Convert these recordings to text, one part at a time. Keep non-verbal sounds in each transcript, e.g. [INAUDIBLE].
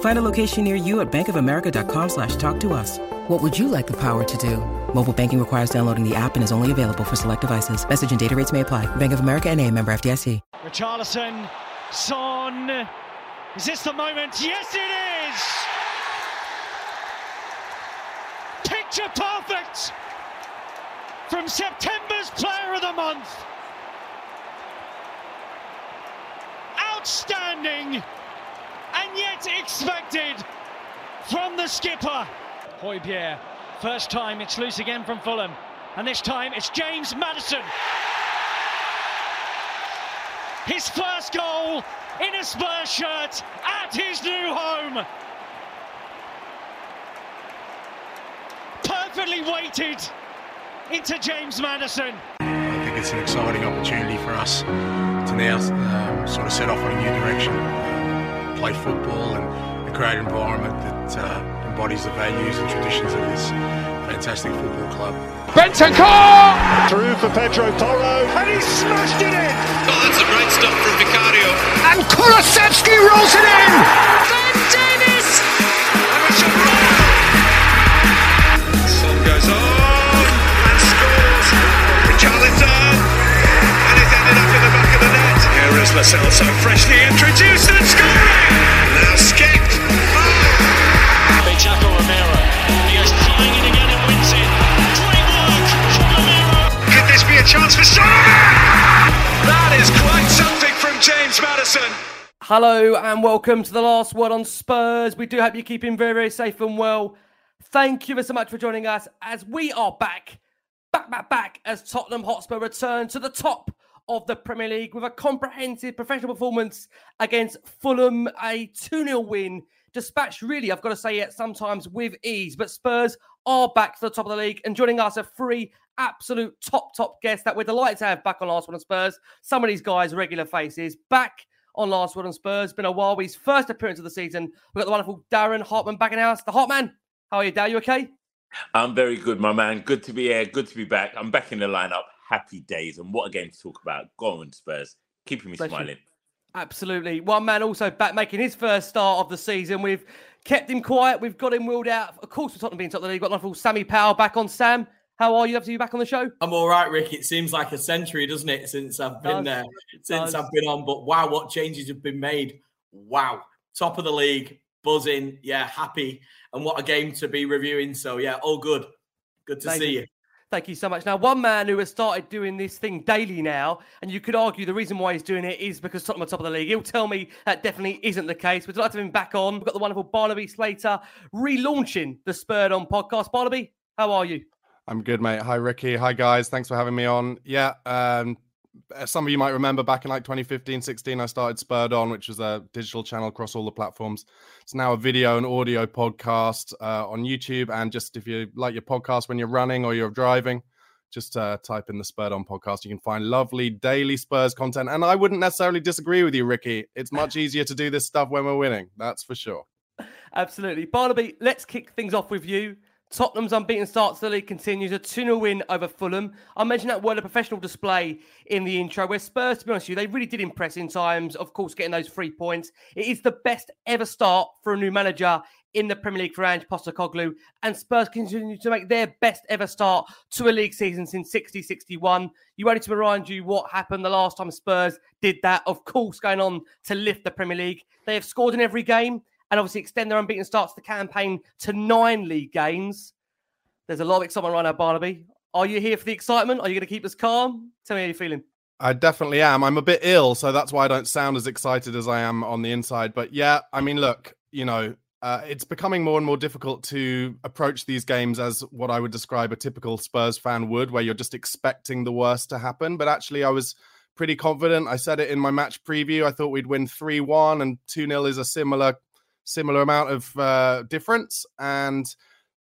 Find a location near you at bankofamerica.com slash talk to us. What would you like the power to do? Mobile banking requires downloading the app and is only available for select devices. Message and data rates may apply. Bank of America and a member FDIC. Richarlison, Son. Is this the moment? Yes, it is! Picture perfect from September's Player of the Month. Outstanding and yet expected from the skipper. Højbjerg, first time it's loose again from Fulham, and this time it's James Maddison. His first goal in a Spurs shirt at his new home. Perfectly weighted into James Maddison. I think it's an exciting opportunity for us to now um, sort of set off in a new direction, uh, play football and create an environment that uh, embodies the values and traditions of this fantastic football club. Bentancur! Through for Pedro Porro. And he smashed it in! Oh, that's some great stuff from Vicario. And Kulusevski rolls it in! Ben Here is Lo Celso freshly introduced and scoring! Now Skipp! Chaco Romero. He goes flying in again and wins it. Great work from Romero. Could this be a chance for Son? That is quite something from James Maddison. Hello and welcome to the last word on Spurs. We do hope you're keeping very, very safe and well. Thank you so much for joining us as we are back, back, back, back as Tottenham Hotspur return to the top of the Premier League with a comprehensive professional performance against Fulham, a 2 0 win dispatched, really, I've got to say it sometimes with ease. But Spurs are back to the top of the league and joining us a free absolute top, top guest that we're delighted to have back on Last Word on Spurs. Some of these guys, regular faces, back on Last Word on Spurs. Been a while. His first appearance of the season. We've got the wonderful Darren Hartman back in house. The Hotman. How are you, Darren? You okay? I'm very good, my man. Good to be here. Good to be back. I'm back in the lineup. Happy days. And what a game to talk about. Go on, Spurs. Keeping me Bless smiling. You. Absolutely. One man also back making his first start of the season. We've kept him quiet. We've got him wheeled out. Of course, we're Tottenham being top of the league. Got wonderful Sammy Powell back on. Sam, how are you? Love to be back on the show. I'm all right, Rick. It seems like a century, doesn't it, since I've been there, since I've been on. But wow, what changes have been made. Wow. Top of the league, buzzing. Yeah, happy. And what a game to be reviewing. So, yeah, all good. Good to Thank see you. Thank you so much. Now, one man who has started doing this thing daily now, and you could argue the reason why he's doing it is because Tottenham are top of the league. He'll tell me that definitely isn't the case. We'd like to have him back on. We've got the wonderful Barnaby Slater relaunching the Spurred On podcast. Barnaby, how are you? I'm good, mate. Hi, Ricky. Hi, guys. Thanks for having me on. Yeah, um, some of you might remember back in like 2015, 16, I started Spurred On, which was a digital channel across all the platforms. It's now a video and audio podcast uh, on YouTube. And just if you like your podcast when you're running or you're driving, just uh, type in the Spurred On podcast. You can find lovely daily Spurs content. And I wouldn't necessarily disagree with you, Ricky. It's much easier to do this stuff when we're winning. That's for sure. [LAUGHS] Absolutely. Barnaby, let's kick things off with you. Tottenham's unbeaten start to the league continues. A 2 0 win over Fulham. I mentioned that word a professional display in the intro, where Spurs, to be honest with you, they really did impress in times. Of course, getting those three points. It is the best ever start for a new manager in the Premier League for Ange Postecoglou, And Spurs continue to make their best ever start to a league season since 60 61. You only to remind you what happened the last time Spurs did that. Of course, going on to lift the Premier League. They have scored in every game and obviously extend their unbeaten start to the campaign to nine league games. There's a lot of excitement right now, Barnaby. Are you here for the excitement? Are you going to keep us calm? Tell me how you're feeling. I definitely am. I'm a bit ill, so that's why I don't sound as excited as I am on the inside. But yeah, I mean, look, you know, uh, it's becoming more and more difficult to approach these games as what I would describe a typical Spurs fan would, where you're just expecting the worst to happen. But actually, I was pretty confident. I said it in my match preview. I thought we'd win 3 1, and 2 0 is a similar similar amount of uh, difference. And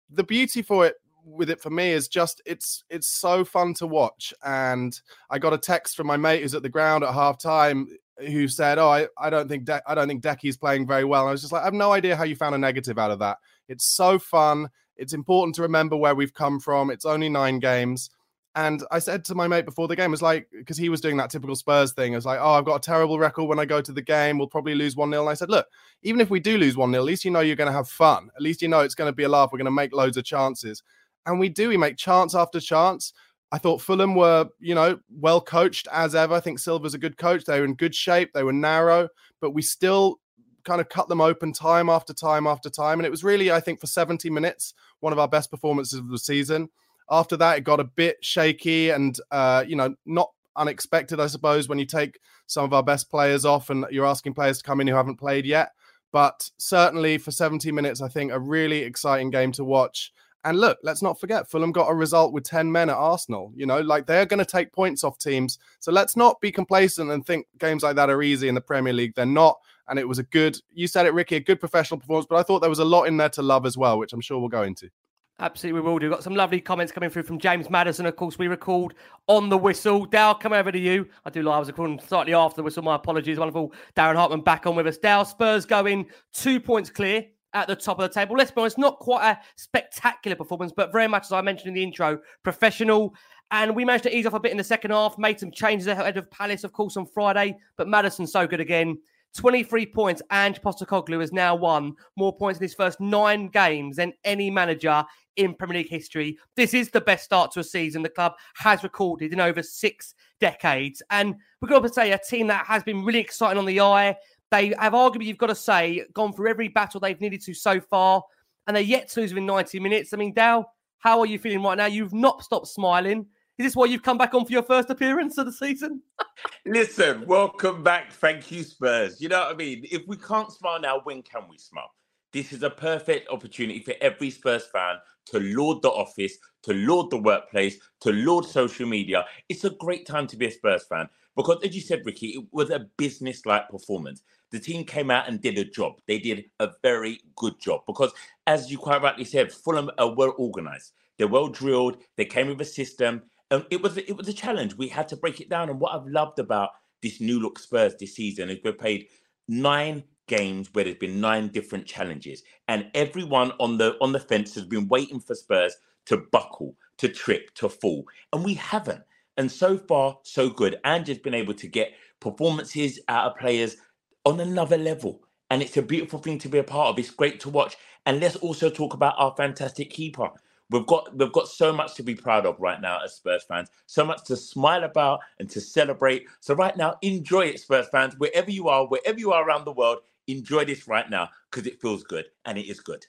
the beauty for it with it for me is just it's it's so fun to watch. And I got a text from my mate who's at the ground at half time who said, "Oh, I, I don't think De- I don't think Decky's playing very well." And I was just like, "I have no idea how you found a negative out of that. It's so fun. It's important to remember where we've come from. It's only nine games." And I said to my mate before the game, was like, because he was doing that typical Spurs thing. I was like, oh, I've got a terrible record when I go to the game. We'll probably lose 1 0. And I said, look, even if we do lose 1 0, at least you know you're going to have fun. At least you know it's going to be a laugh. We're going to make loads of chances. And we do. We make chance after chance. I thought Fulham were, you know, well coached as ever. I think Silva's a good coach. They were in good shape. They were narrow, but we still kind of cut them open time after time after time. And it was really, I think, for 70 minutes, one of our best performances of the season. After that, it got a bit shaky and, uh, you know, not unexpected, I suppose, when you take some of our best players off and you're asking players to come in who haven't played yet. But certainly for 70 minutes, I think a really exciting game to watch. And look, let's not forget, Fulham got a result with 10 men at Arsenal. You know, like they're going to take points off teams. So let's not be complacent and think games like that are easy in the Premier League. They're not. And it was a good, you said it, Ricky, a good professional performance, but I thought there was a lot in there to love as well, which I'm sure we'll go into. Absolutely, we will do. We've got some lovely comments coming through from James Maddison. Of course, we recalled on the whistle. Dale, come over to you. I do lie. I was recording slightly after the whistle. My apologies. Wonderful. Darren Hartman back on with us. Dale, Spurs going two points clear at the top of the table. Let's be honest, not quite a spectacular performance, but very much, as I mentioned in the intro, professional. And we managed to ease off a bit in the second half, made some changes ahead of Palace, of course, on Friday. But Maddison's so good again. 23 points. And Postecoglou has now won more points in his first nine games than any manager in Premier League history. This is the best start to a season the club has recorded in over six decades. And we've got to say, a team that has been really exciting on the eye. They have arguably, you've got to say, gone through every battle they've needed to so far, and they're yet to lose within 90 minutes. I mean, Dal, how are you feeling right now? You've not stopped smiling. Is this why you've come back on for your first appearance of the season? [LAUGHS] Listen, welcome back. Thank you, Spurs. You know what I mean? If we can't smile now, when can we smile? This is a perfect opportunity for every Spurs fan to laud the office, to laud the workplace, to laud social media. It's a great time to be a Spurs fan because, as you said, Ricky, it was a business like performance. The team came out and did a job. They did a very good job because, as you quite rightly said, Fulham are well organized. They're well drilled. They came with a system. And it was it was a challenge. We had to break it down. And what I've loved about this new look Spurs this season is we've played nine games where there's been nine different challenges, and everyone on the on the fence has been waiting for Spurs to buckle, to trip, to fall, and we haven't. And so far, so good. And just been able to get performances out of players on another level. And it's a beautiful thing to be a part of. It's great to watch. And let's also talk about our fantastic keeper. We've got we've got so much to be proud of right now as Spurs fans, so much to smile about and to celebrate. So right now, enjoy it, Spurs fans, wherever you are, wherever you are around the world enjoy this right now because it feels good and it is good.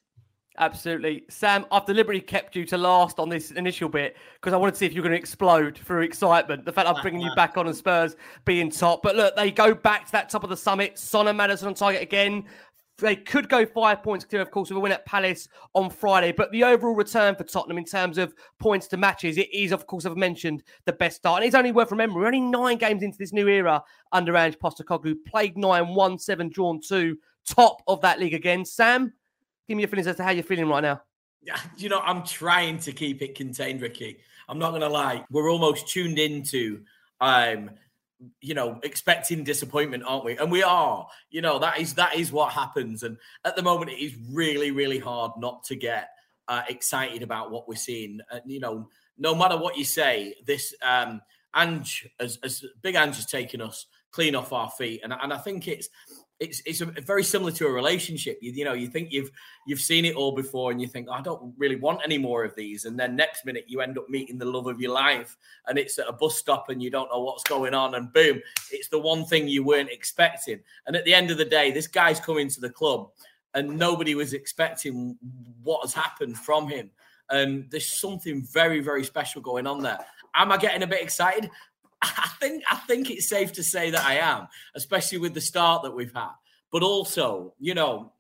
Absolutely. Sam, I've deliberately kept you to last on this initial bit because I wanted to see if you're going to explode through excitement. The fact I'm bringing you back on and Spurs being top. But look, they go back to that top of the summit. Son and Maddison on target again. They could go five points clear, of course, with a win at Palace on Friday. But the overall return for Tottenham in terms of points to matches, it is, of course, I've mentioned the best start. And it's only worth remembering, we're only nine games into this new era under Ange Postecoglou. Played nine, won seven, drawn two, top of that league again. Sam, give me your feelings as to how you're feeling right now. Yeah, you know, I'm trying to keep it contained, Ricky. I'm not going to lie. We're almost tuned into um, you know expecting disappointment aren't we? And we are. You know that is that is what happens. And at the moment it is really really hard not to get uh, excited about what we're seeing. Uh, you know, no matter what you say, this um, Ange, as, as Big Ange has taken us clean off our feet, and and I think it's it's it's a, very similar to a relationship. You, you know, you think you've you've seen it all before, and you think I don't really want any more of these, and then next minute you end up meeting the love of your life, and it's at a bus stop, and you don't know what's going on, and boom, it's the one thing you weren't expecting. And at the end of the day, this guy's coming to the club, and nobody was expecting what has happened from him. And there's something very very special going on there. Am I getting a bit excited? I think I think it's safe to say that I am, especially with the start that we've had. But also, you know,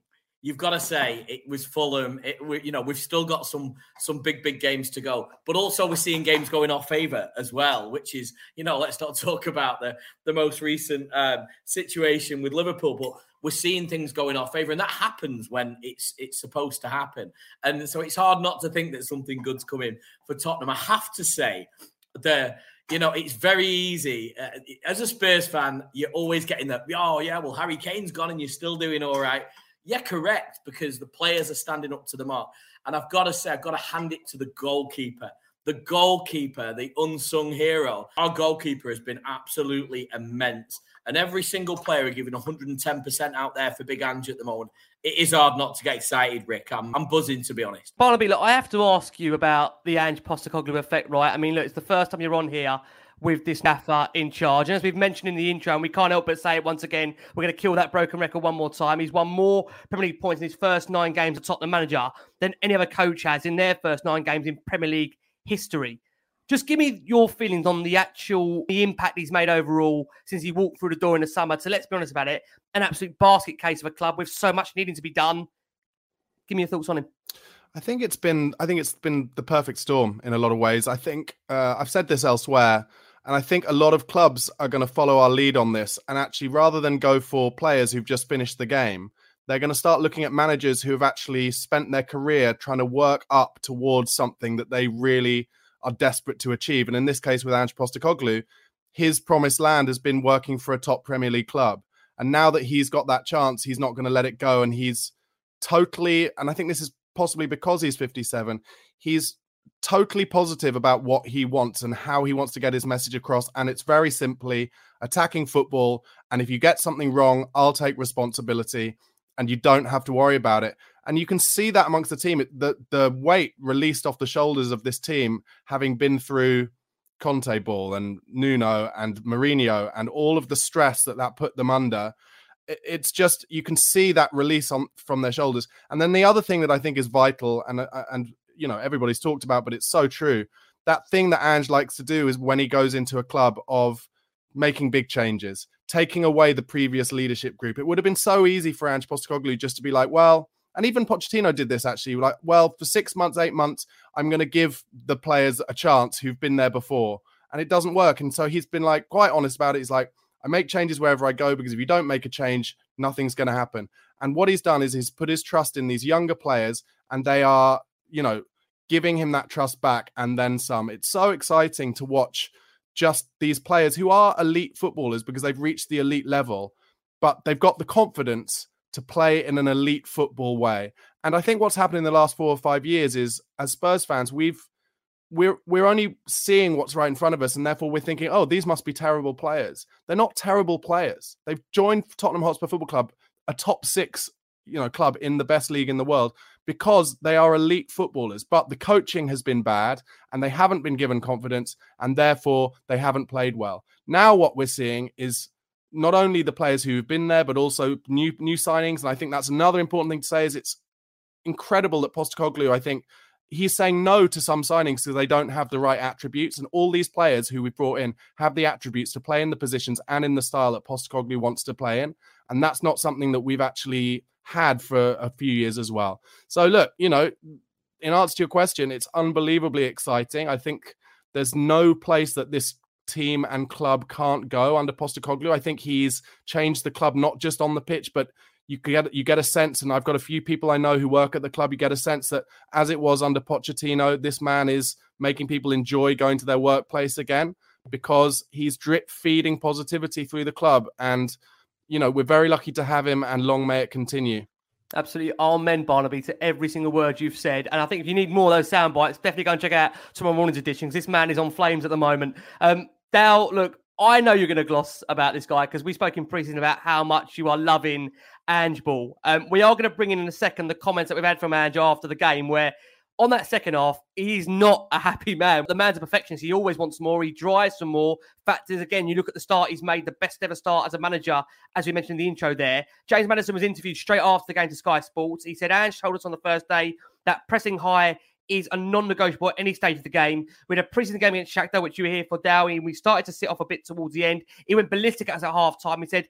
you've got to say it was Fulham. It, we, you know, we've still got some some big big games to go. But also, we're seeing games going our favour as well, which is you know, let's not [LAUGHS] talk about the the most recent um, situation with Liverpool, but we're seeing things going our favour, and that happens when it's it's supposed to happen. And so it's hard not to think that something good's coming for Tottenham. I have to say the you know, it's very easy. Uh, as a Spurs fan, you're always getting that, oh, yeah, well, Harry Kane's gone and you're still doing all right. Yeah, correct, because the players are standing up to the mark. And I've got to say, I've got to hand it to the goalkeeper. The goalkeeper, the unsung hero. Our goalkeeper has been absolutely immense. And every single player are giving 110% out there for Big Ange at the moment it is hard not to get excited, Rick. I'm, I'm buzzing, to be honest. Barnaby, look, I have to ask you about the Ange Postecoglou effect, right? I mean, look, it's the first time you're on here with this gaffer in charge. And as we've mentioned in the intro, and we can't help but say it once again, we're going to kill that broken record one more time. He's won more Premier League points in his first nine games as Tottenham manager than any other coach has in their first nine games in Premier League history. Just give me your feelings on the actual the impact he's made overall since he walked through the door in the summer. So let's be honest about it, an absolute basket case of a club with so much needing to be done. Give me your thoughts on him. I think it's been I think it's been the perfect storm in a lot of ways. I think uh, I've said this elsewhere, and I think a lot of clubs are going to follow our lead on this. And actually, rather than go for players who've just finished the game, they're going to start looking at managers who have actually spent their career trying to work up towards something that they really are desperate to achieve. And in this case, with Ange Postecoglou, his promised land has been working for a top Premier League club. And now that he's got that chance, he's not going to let it go. And he's totally, and I think this is possibly because he's 57, he's totally positive about what he wants and how he wants to get his message across. And it's very simply attacking football. And if you get something wrong, I'll take responsibility and you don't have to worry about it. And you can see that amongst the team, the the weight released off the shoulders of this team, having been through Conte ball and Nuno and Mourinho and all of the stress that that put them under. It's just you can see that release on from their shoulders. And then the other thing that I think is vital, and uh, and you know everybody's talked about, but it's so true. That thing that Ange likes to do is when he goes into a club of making big changes, taking away the previous leadership group. It would have been so easy for Ange Postecoglou just to be like, well, and even Pochettino did this actually. Like, well, for six months, eight months, I'm going to give the players a chance who've been there before, and it doesn't work. And so he's been like quite honest about it. He's like, I make changes wherever I go because if you don't make a change, nothing's going to happen. And what he's done is he's put his trust in these younger players, and they are, you know, giving him that trust back and then some. It's so exciting to watch just these players who are elite footballers because they've reached the elite level, but they've got the confidence to play in an elite football way. And I think what's happened in the last four or five years is, as Spurs fans, we've we're we're only seeing what's right in front of us, and therefore we're thinking, oh, these must be terrible players. They're not terrible players. They've joined Tottenham Hotspur Football Club, a top six, you know, club in the best league in the world, because they are elite footballers. But the coaching has been bad, and they haven't been given confidence, and therefore they haven't played well. Now what we're seeing is not only the players who've been there, but also new new signings. And I think that's another important thing to say is it's incredible that Postecoglou, I think, he's saying no to some signings because they don't have the right attributes. And all these players who we brought in have the attributes to play in the positions and in the style that Postecoglou wants to play in. And that's not something that we've actually had for a few years as well. So look, you know, in answer to your question, it's unbelievably exciting. I think there's no place that this team and club can't go under Postecoglou. I think he's changed the club not just on the pitch, but you get you get a sense, and I've got a few people I know who work at the club. You get a sense that as it was under Pochettino, this man is making people enjoy going to their workplace again because he's drip feeding positivity through the club, and you know we're very lucky to have him, and long may it continue. Absolutely. Amen, Barnaby, to every single word you've said. And I think if you need more of those sound bites, definitely go and check out tomorrow morning's edition because this man is on flames at the moment. Um, Dal, look, I know you're going to gloss about this guy because we spoke in preseason about how much you are loving Ange Ball. Um, we are going to bring in in a second the comments that we've had from Ange after the game where on that second half, he's not a happy man. The man's a perfectionist. He always wants more. He drives for more. Fact is, again, you look at the start, he's made the best ever start as a manager, as we mentioned in the intro there. James Maddison was interviewed straight after the game to Sky Sports. He said, Ange told us on the first day that pressing high is a non-negotiable at any stage of the game. We had a preseason game against Shakhtar, which you were here for, Dowie, and we started to sit off a bit towards the end. He went ballistic at us at half time. He said,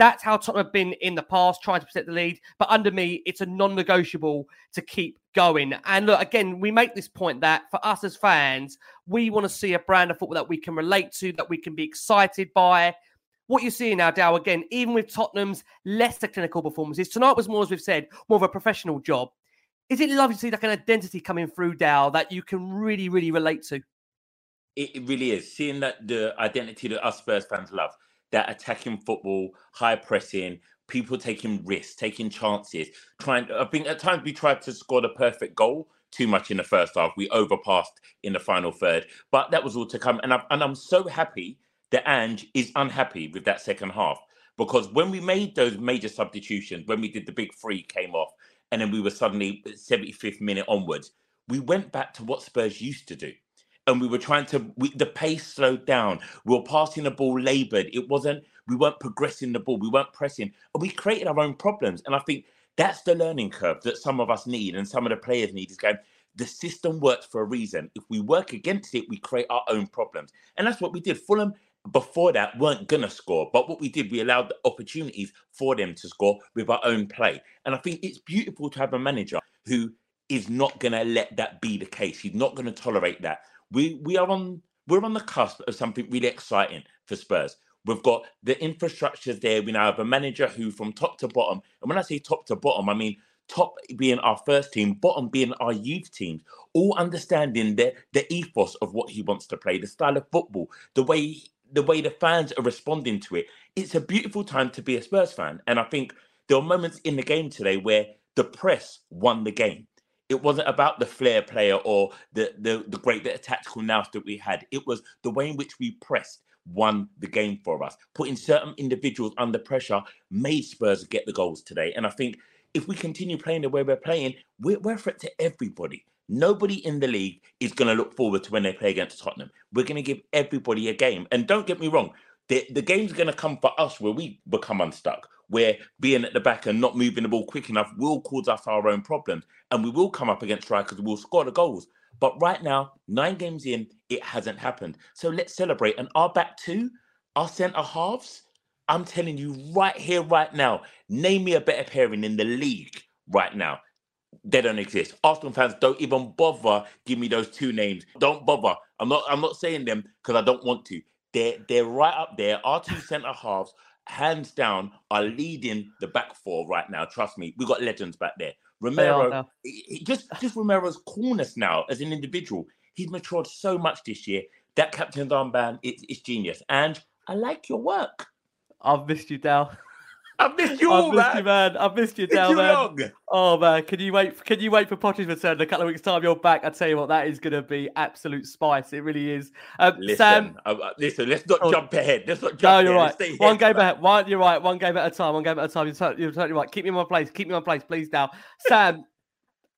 that's how Tottenham have been in the past, trying to protect the lead. But under me, it's a non negotiable to keep going. And look, again, we make this point that for us as fans, we want to see a brand of football that we can relate to, that we can be excited by. What you're seeing now, Dow, again, even with Tottenham's less clinical performances, tonight was more, as we've said, more of a professional job. Is it lovely to see like an identity coming through, Dow, that you can really, really relate to? It really is. Seeing that the identity that us Spurs fans love that attacking football, high pressing, people taking risks, taking chances, trying. I think at times we tried to score the perfect goal too much in the first half. We overpassed in the final third, but that was all to come. And I'm, and I'm so happy that Ange is unhappy with that second half because when we made those major substitutions, when we did the big three came off, and then we were suddenly 75th minute onwards, we went back to what Spurs used to do and we were trying to we, the pace slowed down. We were passing the ball labored it wasn't we weren't progressing the ball we weren't pressing and we created our own problems. And i think that's the learning curve that some of us need and some of the players need is going the system works for a reason. If we work against it we create our own problems. And that's what we did. Fulham before that weren't gonna score but what we did we allowed the opportunities for them to score with our own play and i think it's beautiful to have a manager who is not going to let that be the case. He's not going to tolerate that we we are on we're on the cusp of something really exciting for Spurs. We've got the infrastructures there. We now have a manager who, from top to bottom, and when I say top to bottom, I mean top being our first team, bottom being our youth teams, all understanding the the ethos of what he wants to play, the style of football, the way the way the fans are responding to it. It's a beautiful time to be a Spurs fan, and I think there were moments in the game today where the press won the game it wasn't about the flair player or the the, the great bit of tactical nous that we had. It was the way in which we pressed won the game for us. Putting certain individuals under pressure made Spurs get the goals today. And I think if we continue playing the way we're playing, we're, we're a threat to everybody. Nobody in the league is going to look forward to when they play against Tottenham. We're going to give everybody a game. And don't get me wrong, the, the game's going to come for us where we become unstuck where being at the back and not moving the ball quick enough will cause us our own problems. And we will come up against strikers, we'll score the goals. But right now, nine games in, it hasn't happened. So let's celebrate. And our back two, our centre halves, I'm telling you right here, right now, name me a better pairing in the league right now. They don't exist. Arsenal fans don't even bother give me those two names. Don't bother. I'm not. I'm not saying them because I don't want to. They're they're right up there. Our two centre halves hands down, are leading the back four right now. Trust me, We've got legends back there. Romero, just just Romero's coolness now as an individual. He's matured so much this year. That captain's armband, it's, it's genius. And I like your work. I've missed you, Dal. [LAUGHS] I've missed you all, I've missed man. you, man. I've missed you down, man. Long. Oh man, can you wait? Can you wait for Potter's return in a couple of weeks' time? You're back. I tell you what, that is going to be absolute spice. It really is. Um, listen, Sam, uh, listen. Let's not oh, jump ahead. Let's not jump. No, you're ahead. right. One game ahead. One, you're right. One game at a time. One game at a time. You're, totally, you're totally right. Keep me in my place. Keep me in my place, please, Dal. Sam,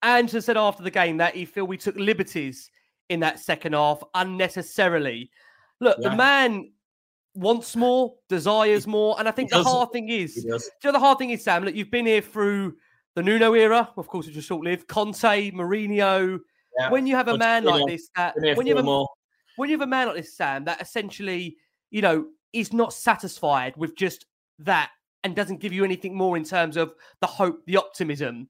Angela said after the game that he feel we took liberties in that second half unnecessarily. Look, yeah. the man wants more, desires more. And I think the hard thing is, you know, the hard thing is, Sam, look, you've been here through the Nuno era, of course, which was short lived, Conte, Mourinho. Yeah. When you have a man like this, that, when you have a, when you have a man like this, Sam, that essentially, you know, is not satisfied with just that and doesn't give you anything more in terms of the hope, the optimism.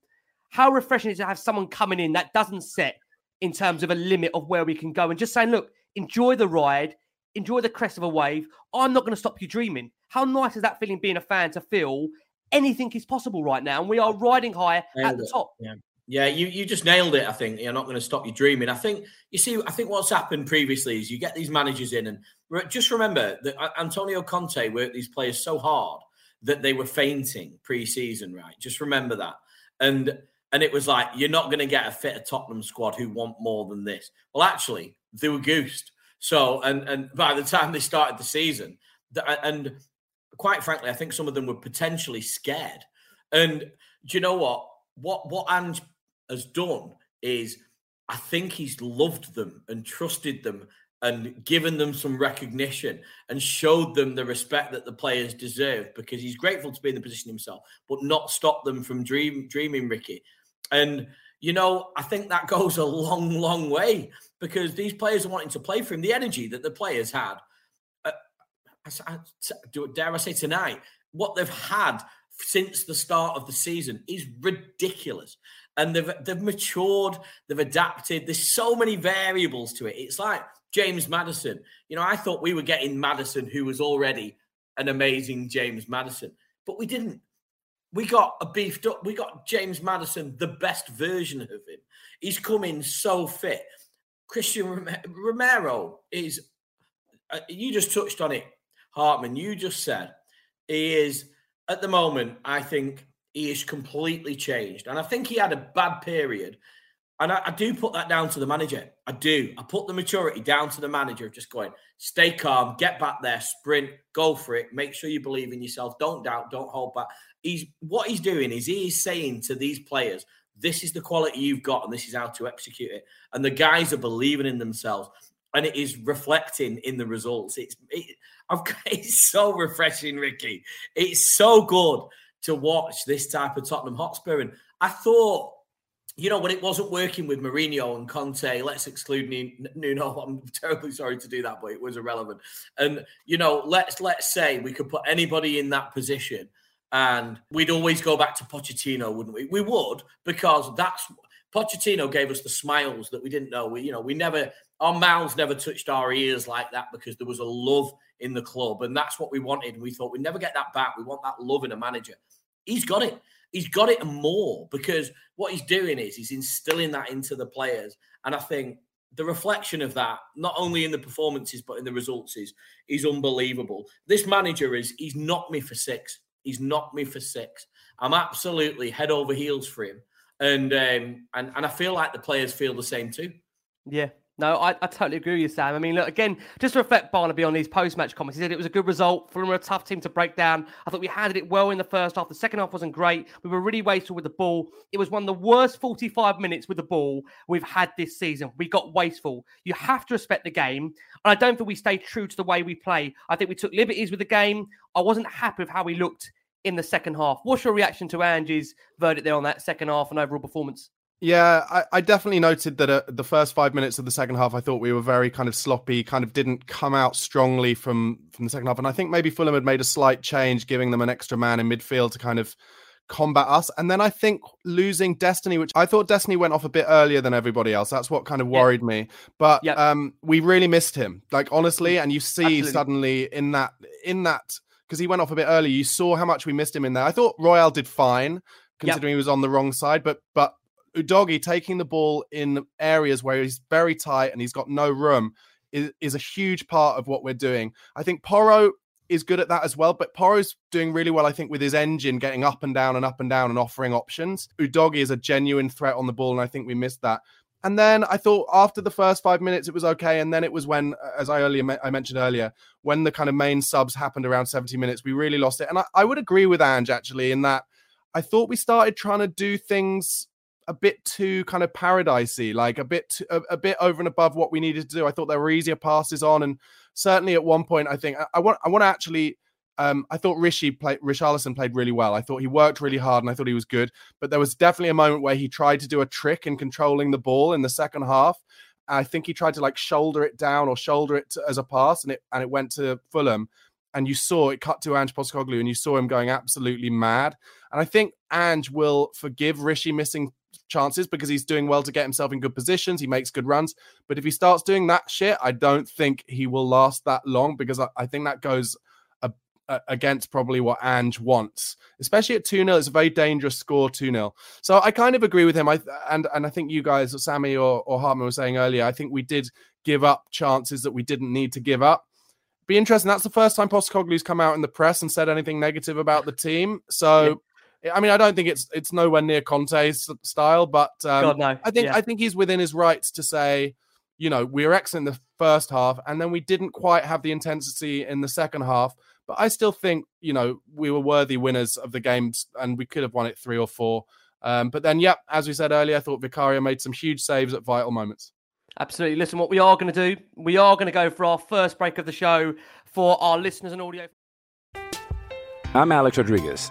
How refreshing is it to have someone coming in that doesn't set in terms of a limit of where we can go and just saying, look, enjoy the ride, enjoy the crest of a wave. I'm not going to stop you dreaming. How nice is that feeling being a fan to feel anything is possible right now? And we are riding high nailed at the it. top. Yeah. Yeah, you, you just nailed it. I think you're not going to stop you dreaming. I think you see. I think what's happened previously is you get these managers in, and just remember that Antonio Conte worked these players so hard that they were fainting pre-season. Right, just remember that. and and it was like you're not going to get a fit of Tottenham squad who want more than this. Well, actually, they were goosed. So and and by the time they started the season, and quite frankly, I think some of them were potentially scared. And do you know what? What what Ange has done is I think he's loved them and trusted them and given them some recognition and showed them the respect that the players deserve because he's grateful to be in the position himself, but not stop them from dream, dreaming, Ricky. And, you know, I think that [LAUGHS] goes a long, long way because these players are wanting to play for him. The energy that the players had, uh, I, I, dare I say tonight, what they've had since the start of the season is ridiculous. And they've they've matured, they've adapted. There's so many variables to it. It's like James Maddison. You know, I thought we were getting Maddison, who was already an amazing James Maddison, but we didn't. We got a beefed up. We got James Maddison, the best version of him. He's coming so fit. Cristian Romero is. Uh, you just touched on it, Hartman. You just said he is at the moment. I think he is completely changed, and I think he had a bad period and I, I, do put that down to the manager. I do. I put the maturity down to the manager, of just going, stay calm, get back there, sprint, go for it, make sure you believe in yourself, don't doubt, don't hold back. He's what he's doing is he is saying to these players, this is the quality you've got, and this is how to execute it. And the guys are believing in themselves, and it is reflecting in the results. It's it, [LAUGHS] it's so refreshing, Ricky. It's so good to watch this type of Tottenham Hotspur. And I thought you know, when it wasn't working with Mourinho and Conte, let's exclude Nuno. [LAUGHS] I'm terribly sorry to do that, but it was irrelevant. And you know, let's let's say we could put anybody in that position, and we'd always go back to Pochettino, wouldn't we? We would because that's Pochettino gave us the smiles that we didn't know. We, you know, we never our mouths never touched our ears like that because there was a love in the club, and that's what we wanted. And we thought we'd never get that back. We want that love in a manager. He's got it he's got it more because what he's doing is he's instilling that into the players. And I think the reflection of that, not only in the performances but in the results, is is unbelievable. This manager is he's knocked me for six. He's knocked me for six. I'm absolutely head over heels for him, and um, and and I feel like the players feel the same too. Yeah, no, I, I, totally agree with you, Sam. I mean, look, again, just reflect Barnaby on these post match comments, he said it was a good result. Were a tough team to break down. I thought we handled it well in the first half. The second half wasn't great. We were really wasteful with the ball. It was one of the worst 45 minutes with the ball we've had this season. We got wasteful. You have to respect the game. And I don't think we stayed true to the way we play. I think we took liberties with the game. I wasn't happy with how we looked in the second half. What's your reaction to Angie's verdict there on that second half and overall performance? Yeah, I, I, definitely noted that uh, the first five minutes of the second half, I thought we were very kind of sloppy, kind of didn't come out strongly from from the second half, and I think maybe Fulham had made a slight change, giving them an extra man in midfield to kind of combat us. And then I think losing Destiny, which I thought Destiny went off a bit earlier than everybody else. That's what kind of worried yeah. me. But yeah. um, we really missed him, like honestly. And you see Absolutely. suddenly in that in that because he went off a bit early, you saw how much we missed him in there. I thought Royal did fine considering he was on the wrong side, but but Udogie taking the ball in areas where he's very tight and he's got no room is, is a huge part of what we're doing. I think Porro is good at that as well, but Porro's doing really well, I think, with his engine getting up and down and up and down and offering options. Udogie is a genuine threat on the ball, and I think we missed that. And then I thought after the first five minutes it was okay, and then it was when, as I earlier I mentioned earlier, when the kind of main subs happened around 70 minutes, we really lost it. And I, I would agree with Ange actually in that I thought we started trying to do things a bit too kind of paradisey, like a bit a, a, bit over and above what we needed to do. I thought there were easier passes on, and certainly at one point, I think I, I want I want to actually. Um, I thought Rishi played Richarlison played really well. I thought he worked really hard and I thought he was good. But there was definitely a moment where he tried to do a trick in controlling the ball in the second half. I think he tried to like shoulder it down or shoulder it to, as a pass, and it and it went to Fulham. And you saw it cut to Ange Postecoglou, and you saw him going absolutely mad. And I think Ange will forgive Rishi missing chances because he's doing well to get himself in good positions. He makes good runs. But if he starts doing that shit, I don't think he will last that long because I, I think that goes a, a, against probably what Ange wants, especially at 2 0. It's a very dangerous score 2 0. So I kind of agree with him. I and and I think you guys, Sammy or, or Hartman, were saying earlier, I think we did give up chances that we didn't need to give up. Be interesting. That's the first time Postecoglou's come out in the press and said anything negative about the team. So I mean, I don't think it's it's nowhere near Conte's style, but um, God, no. I think Yeah. I think he's within his rights to say, you know, we were excellent in the first half, and then we didn't quite have the intensity in the second half. But I still think, you know, we were worthy winners of the games, and we could have won it three or four. Um, but then, yeah, as we said earlier, I thought Vicario made some huge saves at vital moments. Absolutely. Listen, what we are going to do, we are going to go for our first break of the show for our listeners and audio. I'm Alex Rodriguez.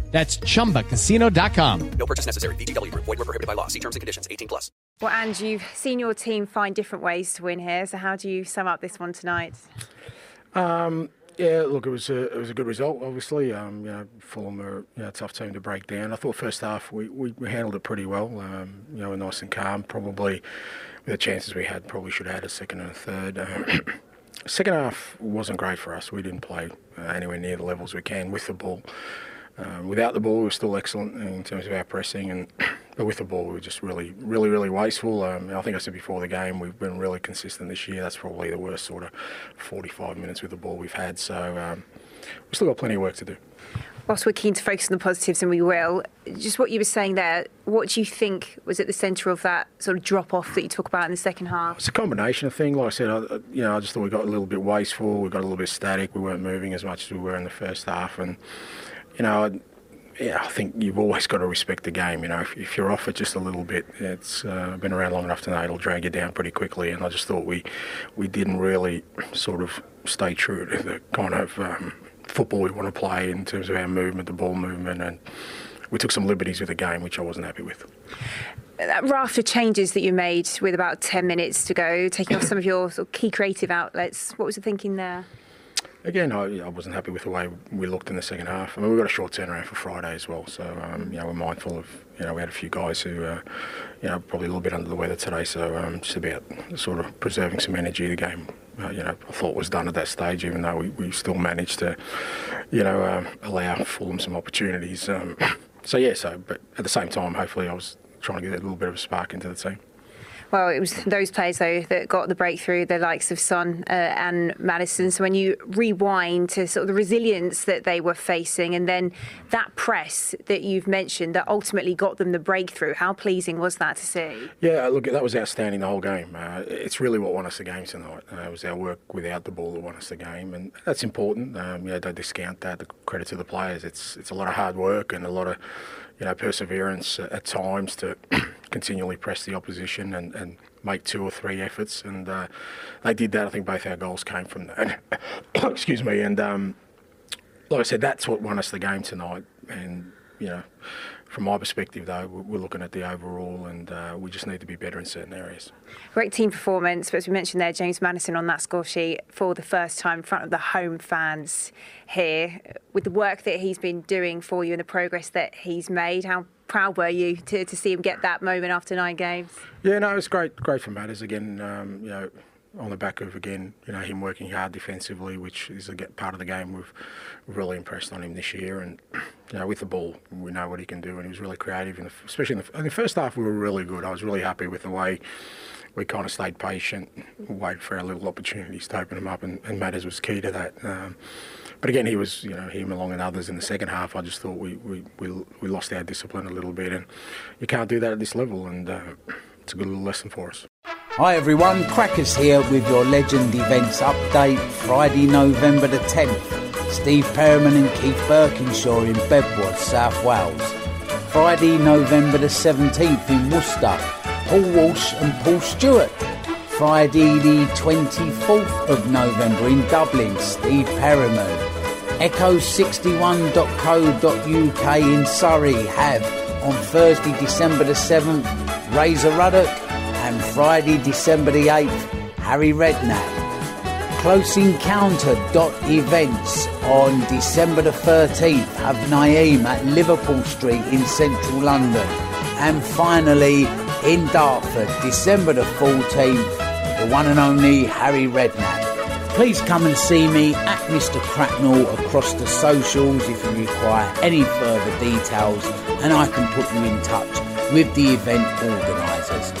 That's chumbacasino.com. No purchase necessary. VGW Group. Void were prohibited by law. See terms and conditions. 18 plus. Well, and you've seen your team find different ways to win here. So, how do you sum up this one tonight? Um, yeah, look, it was a it was a good result. Obviously, um, you know, Fulham are you know, a tough team to break down. I thought first half we, we, we handled it pretty well. Um, you know, nice and calm. Probably with the chances we had, probably should have had a second and a third. Um, [CLEARS THROAT] second half wasn't great for us. We didn't play uh, anywhere near the levels we can with the ball. Um, without the ball, we were still excellent in terms of our pressing, and [CLEARS THROAT] but with the ball, we were just really, really, really wasteful. Um, I think I said before the game, we've been really consistent this year. That's probably the worst sort of 45 minutes with the ball we've had. So um, we've still got plenty of work to do. Whilst we're keen to focus on the positives, and we will, just what you were saying there, what do you think was at the centre of that sort of drop off that you talk about in the second half? It's a combination of things. Like I said, I, you know, I just thought we got a little bit wasteful. We got a little bit static. We weren't moving as much as we were in the first half, and you know, yeah, I think you've always got to respect the game. You know, if, if you're off it just a little bit, it's uh, been around long enough to know it'll drag you down pretty quickly. And I just thought we we didn't really sort of stay true to the kind of um, football we want to play in terms of our movement, the ball movement, and we took some liberties with the game, which I wasn't happy with. That raft of changes that you made with about 10 minutes to go, taking off some of your sort of key creative outlets, what was the thinking there? Again, I, I wasn't happy with the way we looked in the second half. I mean, we got a short turnaround for Friday as well, so um, you know we're mindful of you know we had a few guys who uh, you know probably a little bit under the weather today, so um, just about sort of preserving some energy. The game, uh, you know, I thought was done at that stage, even though we, we still managed to you know um, allow Fulham some opportunities. Um, [COUGHS] so yeah, so but at the same time, hopefully I was trying to get a little bit of a spark into the team. Well, it was [LAUGHS] those players though that got the breakthrough, the likes of Son uh, and Maddison. So when you rewind to sort of the resilience that they were facing, and then that press that you've mentioned that ultimately got them the breakthrough, how pleasing was that to see? Yeah, look, that was outstanding the whole game. Uh, it's really what won us the game tonight. Uh, it was our work without the ball that won us the game, and that's important. Um, you know, don't discount that. The credit to the players. It's it's a lot of hard work and a lot of you know perseverance at times to [CLEARS THROAT] continually press the opposition and, and make two or three efforts, and uh, they did that. I think both our goals came from that. [COUGHS] Excuse me, and um, like I said, that's what won us the game tonight. And you know, from my perspective, though, we're looking at the overall, and uh, we just need to be better in certain areas. Great team performance, but as we mentioned there, James Maddison on that score sheet for the first time in front of the home fans here. With the work that he's been doing for you and the progress that he's made, how proud were you to, to see him get that moment after nine games? Yeah, no, it was great, great for Madders again. Um, you know, on the back of again, you know, him working hard defensively, which is a part of the game. We've really impressed on him this year, and [CLEARS THROAT] you know, with the ball, we know what he can do, and he was really creative. The, especially in the, in the first half, we were really good. I was really happy with the way we kind of stayed patient, waited for our little opportunities to open them up, and, and Madders was key to that. Um, but again, he was, you know, him along and others in the second half. I just thought we, we, we, we lost our discipline a little bit, and you can't do that at this level, and uh, it's a good little lesson for us. Hi everyone, Crackers here with your Legend Events update, Friday, November the 10th. Steve Perryman and Keith Birkinshaw in Bedworth, South Wales. Friday, November the 17th in Worcester, Paul Walsh and Paul Stewart. Friday, the 24th of November in Dublin, Steve Perryman. Echo61.co.uk in Surrey have on Thursday, December the 7th, Razor Ruddock, and Friday, December the 8th, Harry Redknapp. Close Encounter dot events on December the 13th have Naeem at Liverpool Street in central London. And finally, in Dartford, December the 14th, the one and only Harry Redknapp. Please come and see me at Mr. Cracknell across the socials if you require any further details, and I can put you in touch with the event organisers.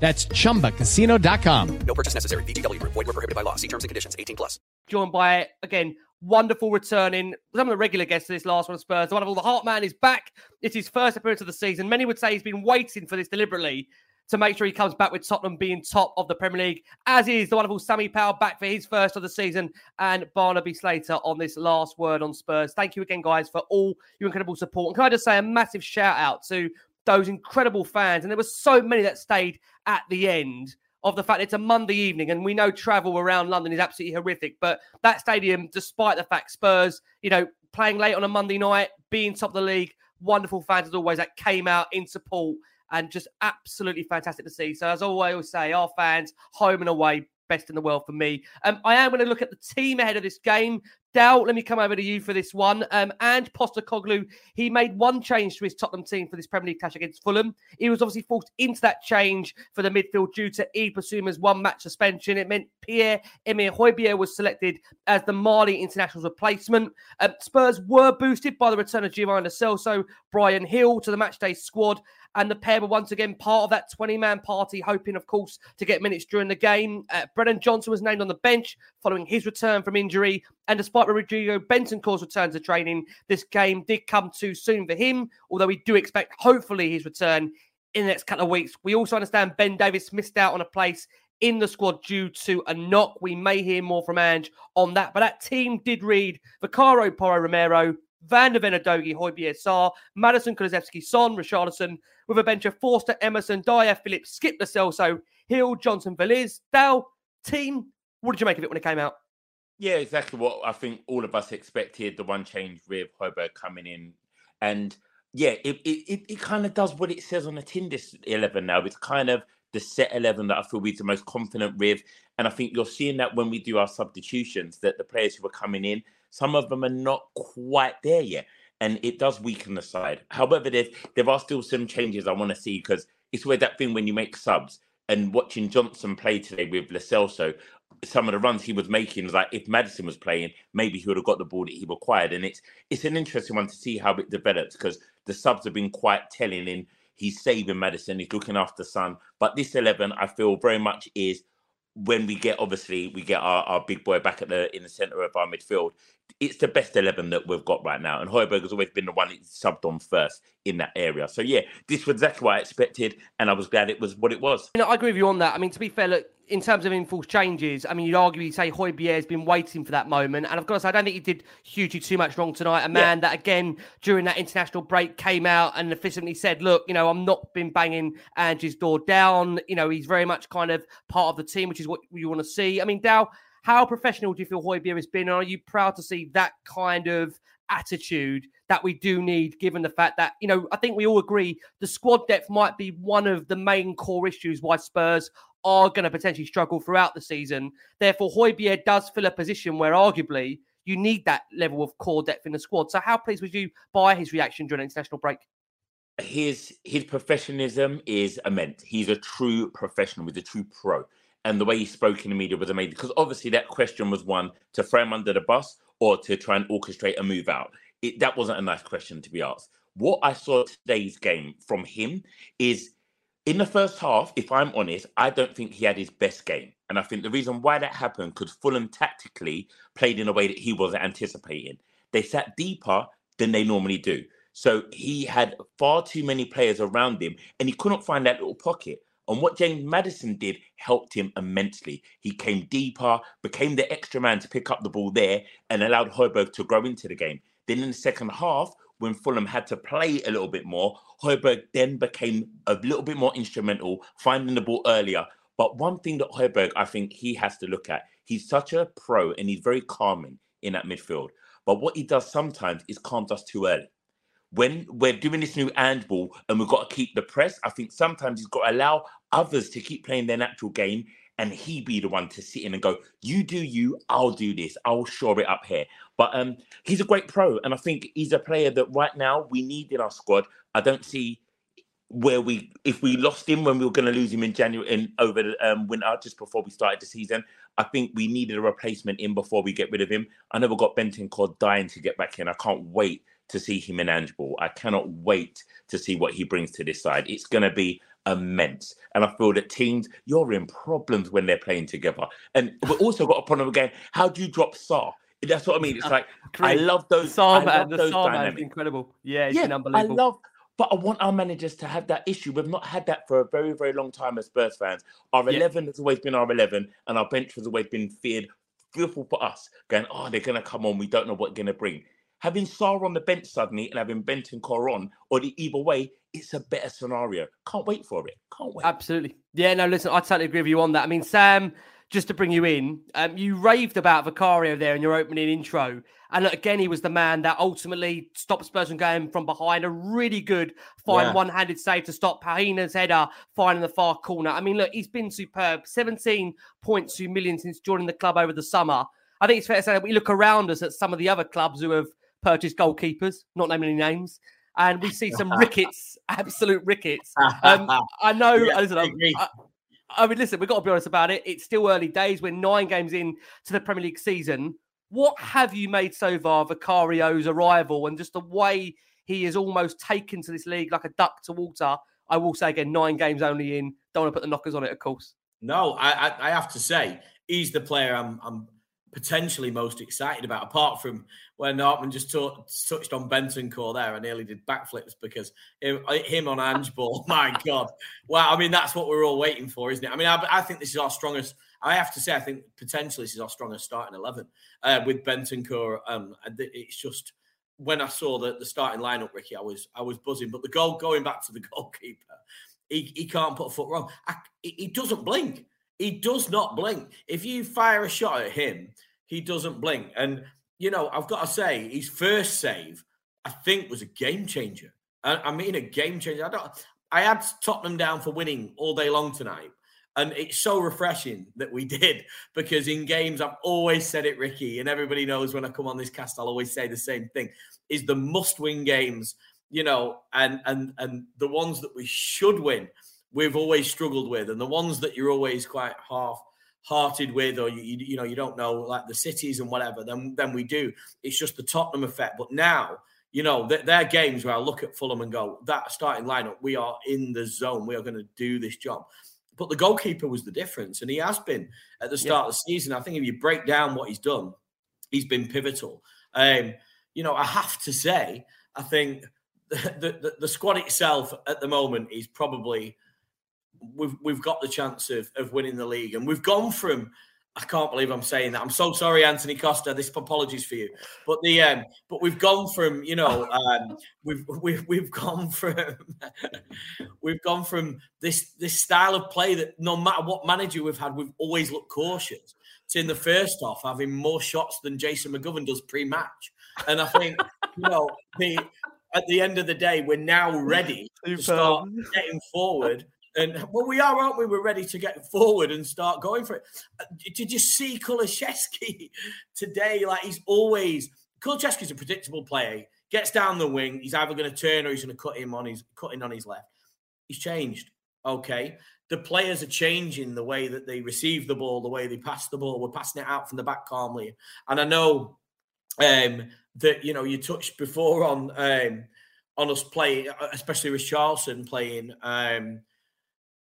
That's chumbacasino.com. No purchase necessary. VGW Group. Void were prohibited by law. See terms and conditions. 18 plus. Joined by, again, wonderful returning, some of the regular guests of this last one, Spurs. The wonderful The Hartman is back. It's his first appearance of the season. Many would say he's been waiting for this deliberately to make sure he comes back with Tottenham being top of the Premier League, as is the wonderful Sammy Powell back for his first of the season, and Barnaby Slater on this last word on Spurs. Thank you again, guys, for all your incredible support. And can I just say a massive shout out to those incredible fans? And there were so many that stayed at the end of the fact it's a Monday evening, and we know travel around London is absolutely horrific. But that stadium, despite the fact Spurs, you know, playing late on a Monday night, being top of the league, wonderful fans as always that came out in support and just absolutely fantastic to see. So as I always say, our fans, home and away, best in the world for me. Um, I am going to look at the team ahead of this game. Dal, let me come over to you for this one. Um, and Postecoglou, he made one change to his Tottenham team for this Premier League clash against Fulham. He was obviously forced into that change for the midfield due to Yves Bissouma's one match suspension. It meant Pierre Emile Højbjerg was selected as the Mali international's replacement. Um, Spurs were boosted by the return of Giovani Celso, Bryan Gil to the matchday squad, and the pair were once again part of that 20 man party, hoping, of course, to get minutes during the game. Uh, Brennan Johnson was named on the bench following his return from injury. And despite Rodrigo Bentancur's return to training, this game did come too soon for him, although we do expect, hopefully, his return in the next couple of weeks. We also understand Ben Davies missed out on a place in the squad due to a knock. We may hear more from Ange on that, but that team did read Vicario Porro Romero, Van de Ven Højbjerg Sarr, Maddison Kulusevski, Son, Richarlison, with a bench of Forster, Emerson, Dier, Phillips, Skipp Lo Celso, Hill, Johnson, Veliz, Dal, team. What did you make of it when it came out? Yeah, exactly what I think all of us expected. The one change with Højbjerg coming in, and yeah, it it, it, kind of does what it says on the tin. This eleven now, it's kind of the set eleven that I feel we're the most confident with, and I think you're seeing that when we do our substitutions, that the players who are coming in, some of them are not quite there yet, and it does weaken the side. However, there there are still some changes I want to see because it's where that thing when you make subs and watching Johnson play today with Lo Celso, some of the runs he was making was like if Maddison was playing, maybe he would have got the ball that he required. And it's it's an interesting one to see how it develops because the subs have been quite telling in he's saving Maddison, he's looking after Son. But this eleven, I feel very much is when we get obviously we get our, our big boy back at the in the centre of our midfield. It's the best eleven that we've got right now, and Højbjerg has always been the one that subbed on first in that area. So yeah, this was exactly what I expected, and I was glad it was what it was. You know, I agree with you on that. I mean, to be fair, look, in terms of enforced changes, I mean, you'd argue, you say Højbjerg has been waiting for that moment. And of course, I don't think he did hugely too much wrong tonight. A man yeah. that, again, during that international break came out and efficiently said, look, you know, I'm not been banging Ange's door down. You know, he's very much kind of part of the team, which is what you want to see. I mean, Dow, how professional do you feel Højbjerg has been? And are you proud to see that kind of attitude that we do need, given the fact that, you know, I think we all agree the squad depth might be one of the main core issues why Spurs are going to potentially struggle throughout the season. Therefore, Højbjerg does fill a position where arguably you need that level of core depth in the squad. So, how pleased was you by his reaction during the international break? His his professionalism is immense. He's a true professional. He's a true pro, and the way he spoke in the media was amazing. Because obviously that question was one to throw him under the bus or to try and orchestrate a move out. It, that wasn't a nice question to be asked. What I saw today's game from him is in the first half, if I'm honest, I don't think he had his best game. And I think the reason why that happened, because Fulham tactically played in a way that he wasn't anticipating. They sat deeper than they normally do. So he had far too many players around him and he couldn't find that little pocket. And what James Maddison did helped him immensely. He came deeper, became the extra man to pick up the ball there, and allowed Højbjerg to grow into the game. Then in the second half, when Fulham had to play a little bit more, Højbjerg then became a little bit more instrumental, finding the ball earlier. But one thing that Højbjerg, I think he has to look at, he's such a pro and he's very calming in that midfield. But what he does sometimes is calms us too early. When we're doing this new Angeball and we've got to keep the press, I think sometimes he's got to allow others to keep playing their natural game and he be the one to sit in and go, "You do you, I'll do this, I'll shore it up here." But um, he's a great pro, and I think he's a player that right now we need in our squad. I don't see where we if we lost him when we were going to lose him in January in over the um, winter just before we started the season. I think we needed a replacement in before we get rid of him. I never got Bentancur dying to get back in. I can't wait to see him in Angeball. I cannot wait to see what he brings to this side. It's going to be immense. And I feel that teams, you're in problems when they're playing together. And we've [LAUGHS] also got a problem again. How do you drop Sarr? That's what I mean. It's like I love those. Sarr, I love the those dynamics. is incredible. Yeah, it's Yeah, been unbelievable. I love, but I want our managers to have that issue. We've not had that for a very, very long time as Spurs fans. Our Yeah. 11 has always been our 11, and our bench has always been feared, fearful for us, going, oh, they're going to come on. We don't know what they're going to bring. Having Sarr on the bench suddenly and having Benton on, or the either way, it's a better scenario. Can't wait for it. Can't wait. Absolutely. Yeah, no, listen, I totally agree with you on that. I mean, Sam, just to bring you in, um, you raved about Vicario there in your opening intro. And again, he was the man that ultimately stopped Spurs from going from behind. A really good, fine Yeah. one handed save to stop Palhinha's header finding the far corner. I mean, look, he's been superb. 17.2 million since joining the club over the summer. I think it's fair to say that we look around us at some of the other clubs who have purchased goalkeepers, not naming any names. And we see some rickets, absolute rickets. Um, [LAUGHS] I know, Yeah, listen, I I, I mean, listen, we've got to be honest about it. It's still early days. We're nine games in to the Premier League season. What have you made so far of Vicario's arrival and just the way he is almost taken to this league like a duck to water? I will say again, nine games only in. Don't want to put the knockers on it, of course. No, I, I, I have to say he's the player I'm, I'm potentially most excited about. Apart from when Hartman just ta- touched on Bentancur there, I nearly did backflips because him, him on Ange ball. [LAUGHS] My God! Well, I mean that's what we're all waiting for, isn't it? I mean, I, I think this is our strongest. I have to say, I think potentially this is our strongest starting eleven uh, with Bentancur. Um, and it's just when I saw the, the starting lineup, Ricky, I was I was buzzing. But the goal, going back to the [LAUGHS] goalkeeper, he, he can't put a foot wrong. I, he doesn't blink. He does not blink. If you fire a shot at him, he doesn't blink. And you know, I've got to say, his first save, I think, was a game changer. I, mean, a game changer. I don't. I had Tottenham down for winning all day long tonight. And it's so refreshing that we [LAUGHS] did because in games, I've always said it, Ricky, and everybody knows when I come on this cast, I'll always say the same thing: is the must-win games, you know, and and and the ones that we should win, we've always struggled with, and the ones that you're always quite half-hearted with, or you you, know you don't know like the cities and whatever, then then we do. It's just the Tottenham effect. But now, you know, th- they're games where I look at Fulham and go, that starting lineup, we are in the zone. We are going to do this job. But the goalkeeper was the difference, and he has been at the start of the season. I think if you break down what he's done, he's been pivotal. Um, you know, I have to say, I think [LAUGHS] the, the, the squad itself at the moment is probably we've we've got the chance of of winning the league, and we've gone from. I can't believe I'm saying that. I'm so sorry, Anthony Costa. This apologies for you, but the um, but we've gone from you know um, we've we've we've gone from [LAUGHS] we've gone from this this style of play that no matter what manager we've had, we've always looked cautious. To in the first half having more shots than Jason McGovern does pre-match, and I think you know, the, at the end of the day, we're now ready [LAUGHS] to start getting forward. And well, we are, aren't we? We're ready to get forward and start going for it. Uh, Did you see Kulusevski [LAUGHS] today? Like he's always Kulusevski's a predictable player. Gets down the wing. He's either going to turn or he's going to cut him on his cutting on his left. He's changed. Okay. The players are changing the way that they receive the ball, the way they pass the ball. We're passing it out from the back calmly. And I know um, that you know you touched before on um, on us playing, especially with Charlson playing, um,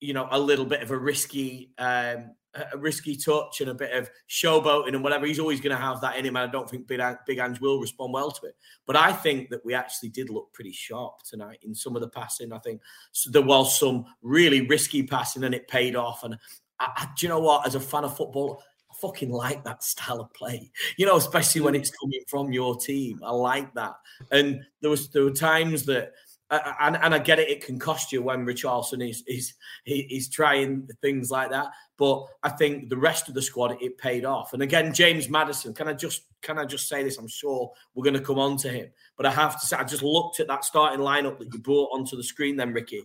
you know, a little bit of a risky um, a risky touch and a bit of showboating and whatever. He's always going to have that in him. And I don't think Big, Big Ange will respond well to it. But I think that we actually did look pretty sharp tonight in some of the passing. I think there was some really risky passing and it paid off. And I, I, do you know what? As a fan of football, I fucking like that style of play. You know, especially when it's coming from your team. I like that. And there was there were times that and, and I get it, it can cost you when Richarlison is is he's trying things like that. But I think the rest of the squad it paid off. And again, James Maddison, can I just can I just say this? I'm sure we're going to come on to him, but I have to say I just looked at that starting lineup that you brought onto the screen, then Ricky,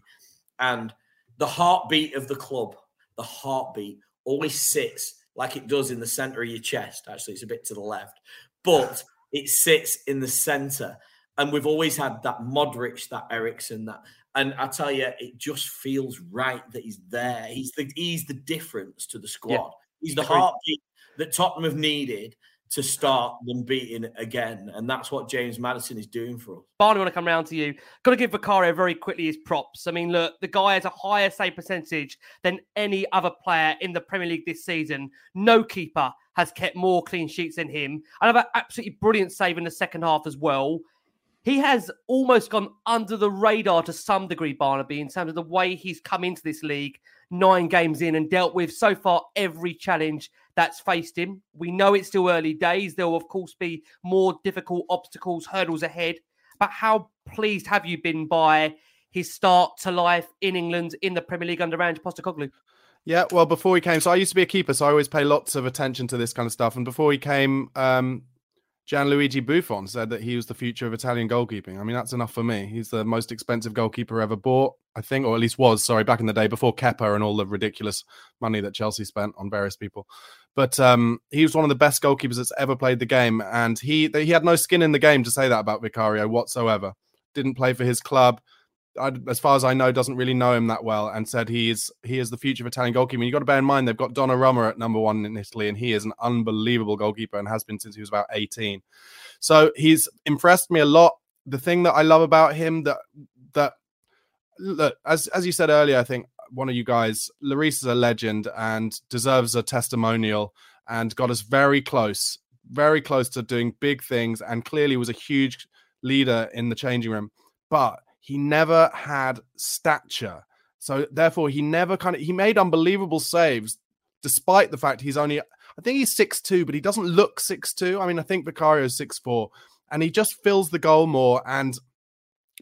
and the heartbeat of the club, the heartbeat always sits like it does in the center of your chest. Actually, it's a bit to the left, but it sits in the center and we've always had that Modric, that Eriksen, that. And I tell you, it just feels right that he's there. He's the he's the difference to the squad. Yeah. He's the heartbeat that Tottenham have needed to start them beating again. And that's what James Maddison is doing for us. Barney, I want to come round to you. Got to give Vicario very quickly his props. I mean, look, the guy has a higher save percentage than any other player in the Premier League this season. No keeper has kept more clean sheets than him. Another absolutely brilliant save in the second half as well he has almost gone under the radar to some degree, Barnaby, in terms of the way he's come into this league nine games in and dealt with so far every challenge that's faced him. We know it's still early days. There will, of course, be more difficult obstacles, hurdles ahead. But how pleased have you been by his start to life in England in the Premier League under Ange Postecoglou? Yeah, well, before he came, so I used to be a keeper, so I always pay lots of attention to this kind of stuff. And before he came, um, Gianluigi Buffon said that he was the future of Italian goalkeeping. I mean, that's enough for me. He's the most expensive goalkeeper ever bought, I think, or at least was, sorry, back in the day before Kepa and all the ridiculous money that Chelsea spent on various people. But um, he was one of the best goalkeepers that's ever played the game. And he he had no skin in the game to say that about Vicario whatsoever. Didn't play for his club, I, as far as I know, doesn't really know him that well, and said he is he is the future of Italian goalkeeper. You've got to bear in mind they've got Donnarumma at number one in Italy, and he is an unbelievable goalkeeper and has been since he was about eighteen. So he's impressed me a lot. The thing that I love about him that that look as as you said earlier, I think one of you guys, Lloris is a legend and deserves a testimonial, and got us very close, very close to doing big things, and clearly was a huge leader in the changing room, but he never had stature. So therefore, he never kind of he made unbelievable saves, despite the fact he's only I think he's six two, but he doesn't look six two. I mean, I think Vicario is six four, and he just fills the goal more and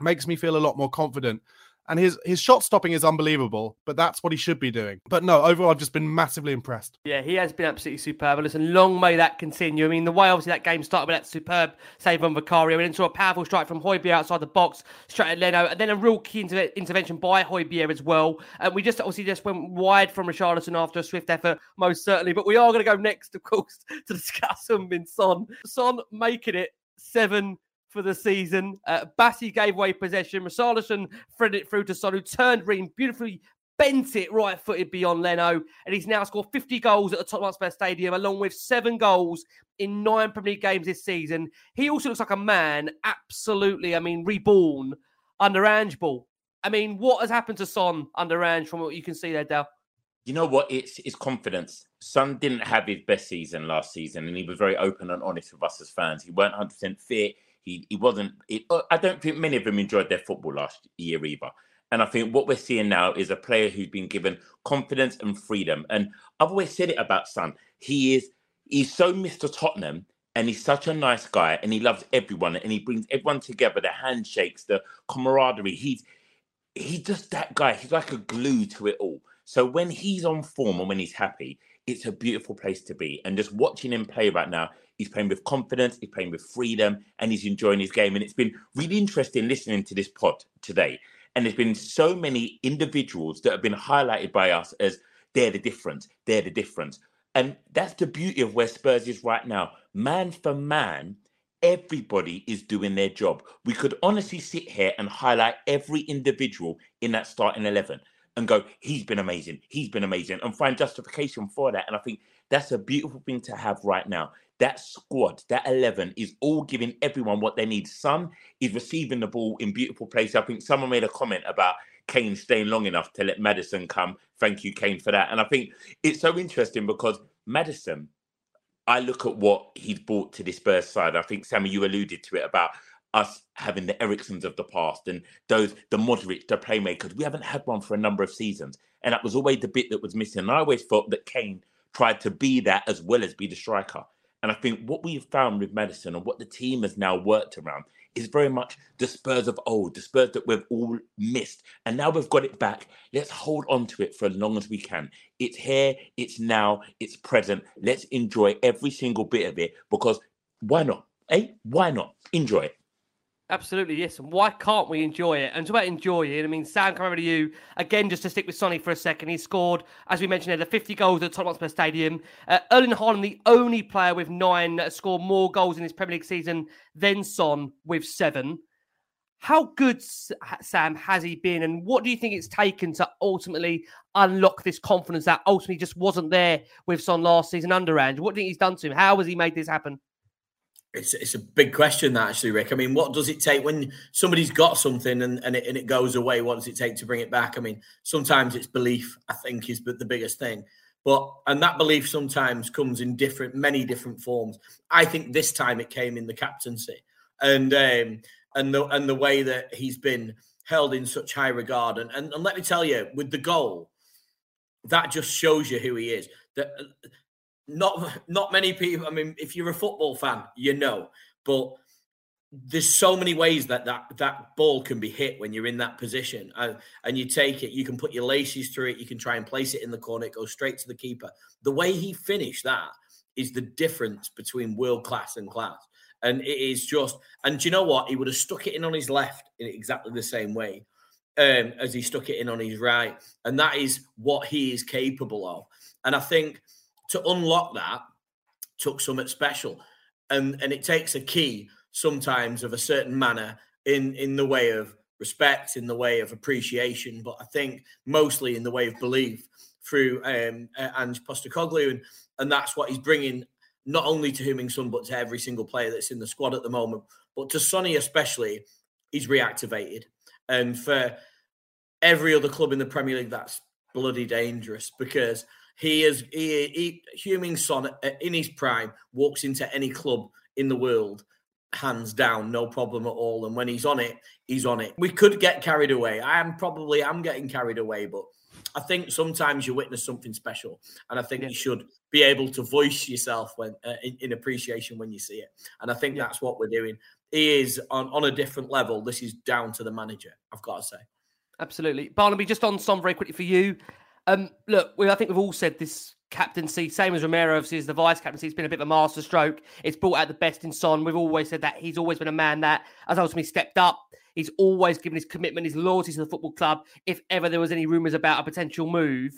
makes me feel a lot more confident and his his shot stopping is unbelievable, but that's what he should be doing. But no, overall, I've just been massively impressed. Yeah, he has been absolutely superb. Listen, long may that continue. I mean, the way obviously that game started with that superb save on Vicario and into a powerful strike from Højbjerg outside the box, straight at Leno, and then a real key inter- intervention by Højbjerg as well. And we just obviously just went wide from Richarlison after a swift effort, most certainly. But we are going to go next, of course, [LAUGHS] to discuss Heung-min Son. Son making it seven for the season. Uh, Bassey gave away possession. Richarlison threaded it through to Son, who turned green, beautifully bent it right footed beyond Leno. And he's now scored 50 goals at the Tottenham Hotspur Stadium, along with seven goals in nine Premier League games this season. He also looks like a man, absolutely, I mean, reborn under Ange Ball. I mean, what has happened to Son under Ange from what you can see there, Dal? You know what? It's it's confidence. Son didn't have his best season last season, and he was very open and honest with us as fans. He weren't 100% fit he he wasn't. It, uh, I don't think many of them enjoyed their football last year either. And I think what we're seeing now is a player who's been given confidence and freedom. And I've always said it about Son. He is he's so Mr. Tottenham and he's such a nice guy and he loves everyone and he brings everyone together, the handshakes, the camaraderie. He's he's just that guy. He's like a glue to it all. So when he's on form and when he's happy, it's a beautiful place to be. And just watching him play right now, He's playing with confidence, he's playing with freedom, and he's enjoying his game. And it's been really interesting listening to this pod today. And there's been so many individuals that have been highlighted by us as they're the difference, they're the difference. And that's the beauty of where Spurs is right now. Man for man, everybody is doing their job. We could honestly sit here and highlight every individual in that starting 11 and go, he's been amazing, he's been amazing, and find justification for that. And I think that's a beautiful thing to have right now. That squad, that 11 is all giving everyone what they need. Some is receiving the ball in beautiful places. I think someone made a comment about Kane staying long enough to let Maddison come. Thank you, Kane, for that. And I think it's so interesting because Maddison, I look at what he's brought to this Spurs side. I think Sammy, you alluded to it about us having the Eriksens of the past and those the Modric, the playmakers. We haven't had one for a number of seasons, and that was always the bit that was missing. And I always thought that Kane tried to be that as well as be the striker. And I think what we've found with Maddison and what the team has now worked around is very much the Spurs of old, the Spurs that we've all missed. And now we've got it back. Let's hold on to it for as long as we can. It's here, it's now, it's present. Let's enjoy every single bit of it because why not? Eh? Why not? Enjoy it. Absolutely, yes. And why can't we enjoy it? And to about enjoy it, I mean, Sam, come over to you again, just to stick with Sonny for a second. He scored, as we mentioned, there, the 50 goals at Tottenham Hotspur Stadium. Uh, Erling Haaland, the only player with nine that scored more goals in his Premier League season than Son with seven. How good, Sam, has he been? And what do you think it's taken to ultimately unlock this confidence that ultimately just wasn't there with Son last season under Ange? What do you think he's done to him? How has he made this happen? It's it's a big question that actually, Rick. I mean, what does it take when somebody's got something and, and, it, and it goes away? What does it take to bring it back? I mean, sometimes it's belief, I think, is the biggest thing. But and that belief sometimes comes in different, many different forms. I think this time it came in the captaincy and um, and the and the way that he's been held in such high regard. And, and and let me tell you, with the goal, that just shows you who he is. That not not many people. I mean, if you're a football fan, you know, but there's so many ways that that that ball can be hit when you're in that position, and, and you take it. You can put your laces through it. You can try and place it in the corner. It goes straight to the keeper. The way he finished that is the difference between world class and class. And it is just, and do you know what? He would have stuck it in on his left in exactly the same way um, as he stuck it in on his right. And that is what he is capable of. And I think to unlock that took something special. And and it takes a key sometimes of a certain manner in in the way of respect, in the way of appreciation, but I think mostly in the way of belief through um Ange Postecoglou, and and that's what he's bringing not only to Heung-min Son but to every single player that's in the squad at the moment, but to Sonny especially, he's reactivated, and for every other club in the Premier League, that's bloody dangerous because he is he, he Heung-min Son uh, in his prime walks into any club in the world hands down, no problem at all. And when he's on it, he's on it. We could get carried away. I am probably I'm getting carried away, but I think sometimes you witness something special, and I think yeah. you should be able to voice yourself when uh, in, in, appreciation when you see it. And I think yeah. that's what we're doing. He is on on a different level. This is down to the manager. I've got to say. Absolutely, Barnaby. Just on Son very quickly for you. Um, look, we, I think we've all said this captaincy, same as Romero, obviously, as the vice captaincy, it's been a bit of a masterstroke. It's brought out the best in Son. We've always said that he's always been a man that has ultimately stepped up. He's always given his commitment, his loyalty to the football club. If ever there was any rumours about a potential move,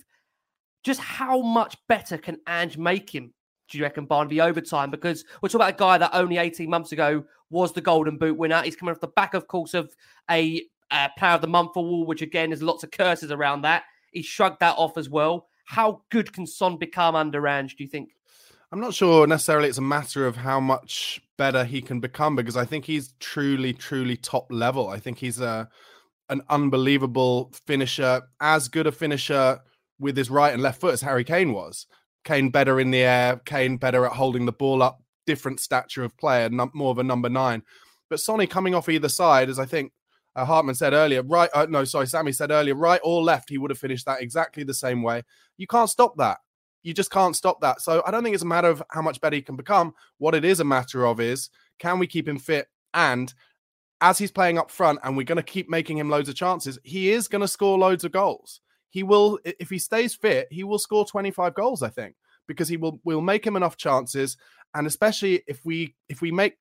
just how much better can Ange make him? Do you reckon Barnaby overtime? Because we're talking about a guy that only 18 months ago was the Golden Boot winner. He's coming off the back, of course, of a uh, Player of the Month award, which again, there's lots of curses around that. He shrugged that off as well. How good can Son become under Ange, do you think? I'm not sure necessarily it's a matter of how much better he can become because I think he's truly, truly top level. I think he's a an unbelievable finisher, as good a finisher with his right and left foot as Harry Kane was. Kane better in the air, Kane better at holding the ball up, different stature of player, more of a number nine. But Sonny coming off either side, as I think uh, Hartman said earlier, right? Uh, no, sorry, Sammy said earlier, right or left, he would have finished that exactly the same way. You can't stop that. You just can't stop that. So I don't think it's a matter of how much better he can become. What it is a matter of is can we keep him fit? And as he's playing up front and we're going to keep making him loads of chances, he is going to score loads of goals. He will, if he stays fit, he will score 25 goals, I think, because he will will make him enough chances and especially if we if we make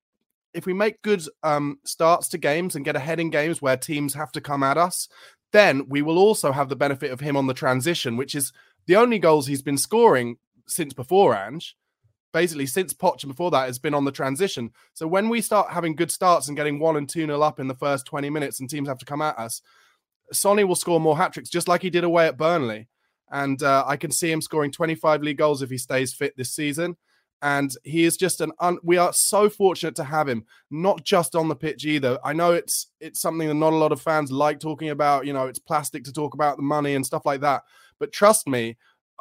if we make good um, starts to games and get ahead in games where teams have to come at us, then we will also have the benefit of him on the transition, which is the only goals he's been scoring since before Ange. Basically, since Poch and before that has been on the transition. So when we start having good starts and getting one and two nil up in the first 20 minutes and teams have to come at us, Sonny will score more hat tricks, just like he did away at Burnley. And uh, I can see him scoring 25 league goals if he stays fit this season and he is just an un- we are so fortunate to have him not just on the pitch either i know it's it's something that not a lot of fans like talking about you know it's plastic to talk about the money and stuff like that but trust me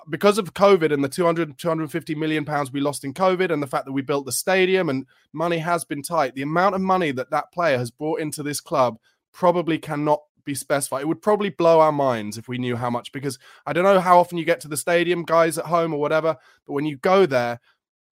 because of covid and the 200 250 million pounds we lost in covid and the fact that we built the stadium and money has been tight the amount of money that that player has brought into this club probably cannot be specified. It would probably blow our minds if we knew how much, because I don't know how often you get to the stadium, guys at home or whatever, but when you go there,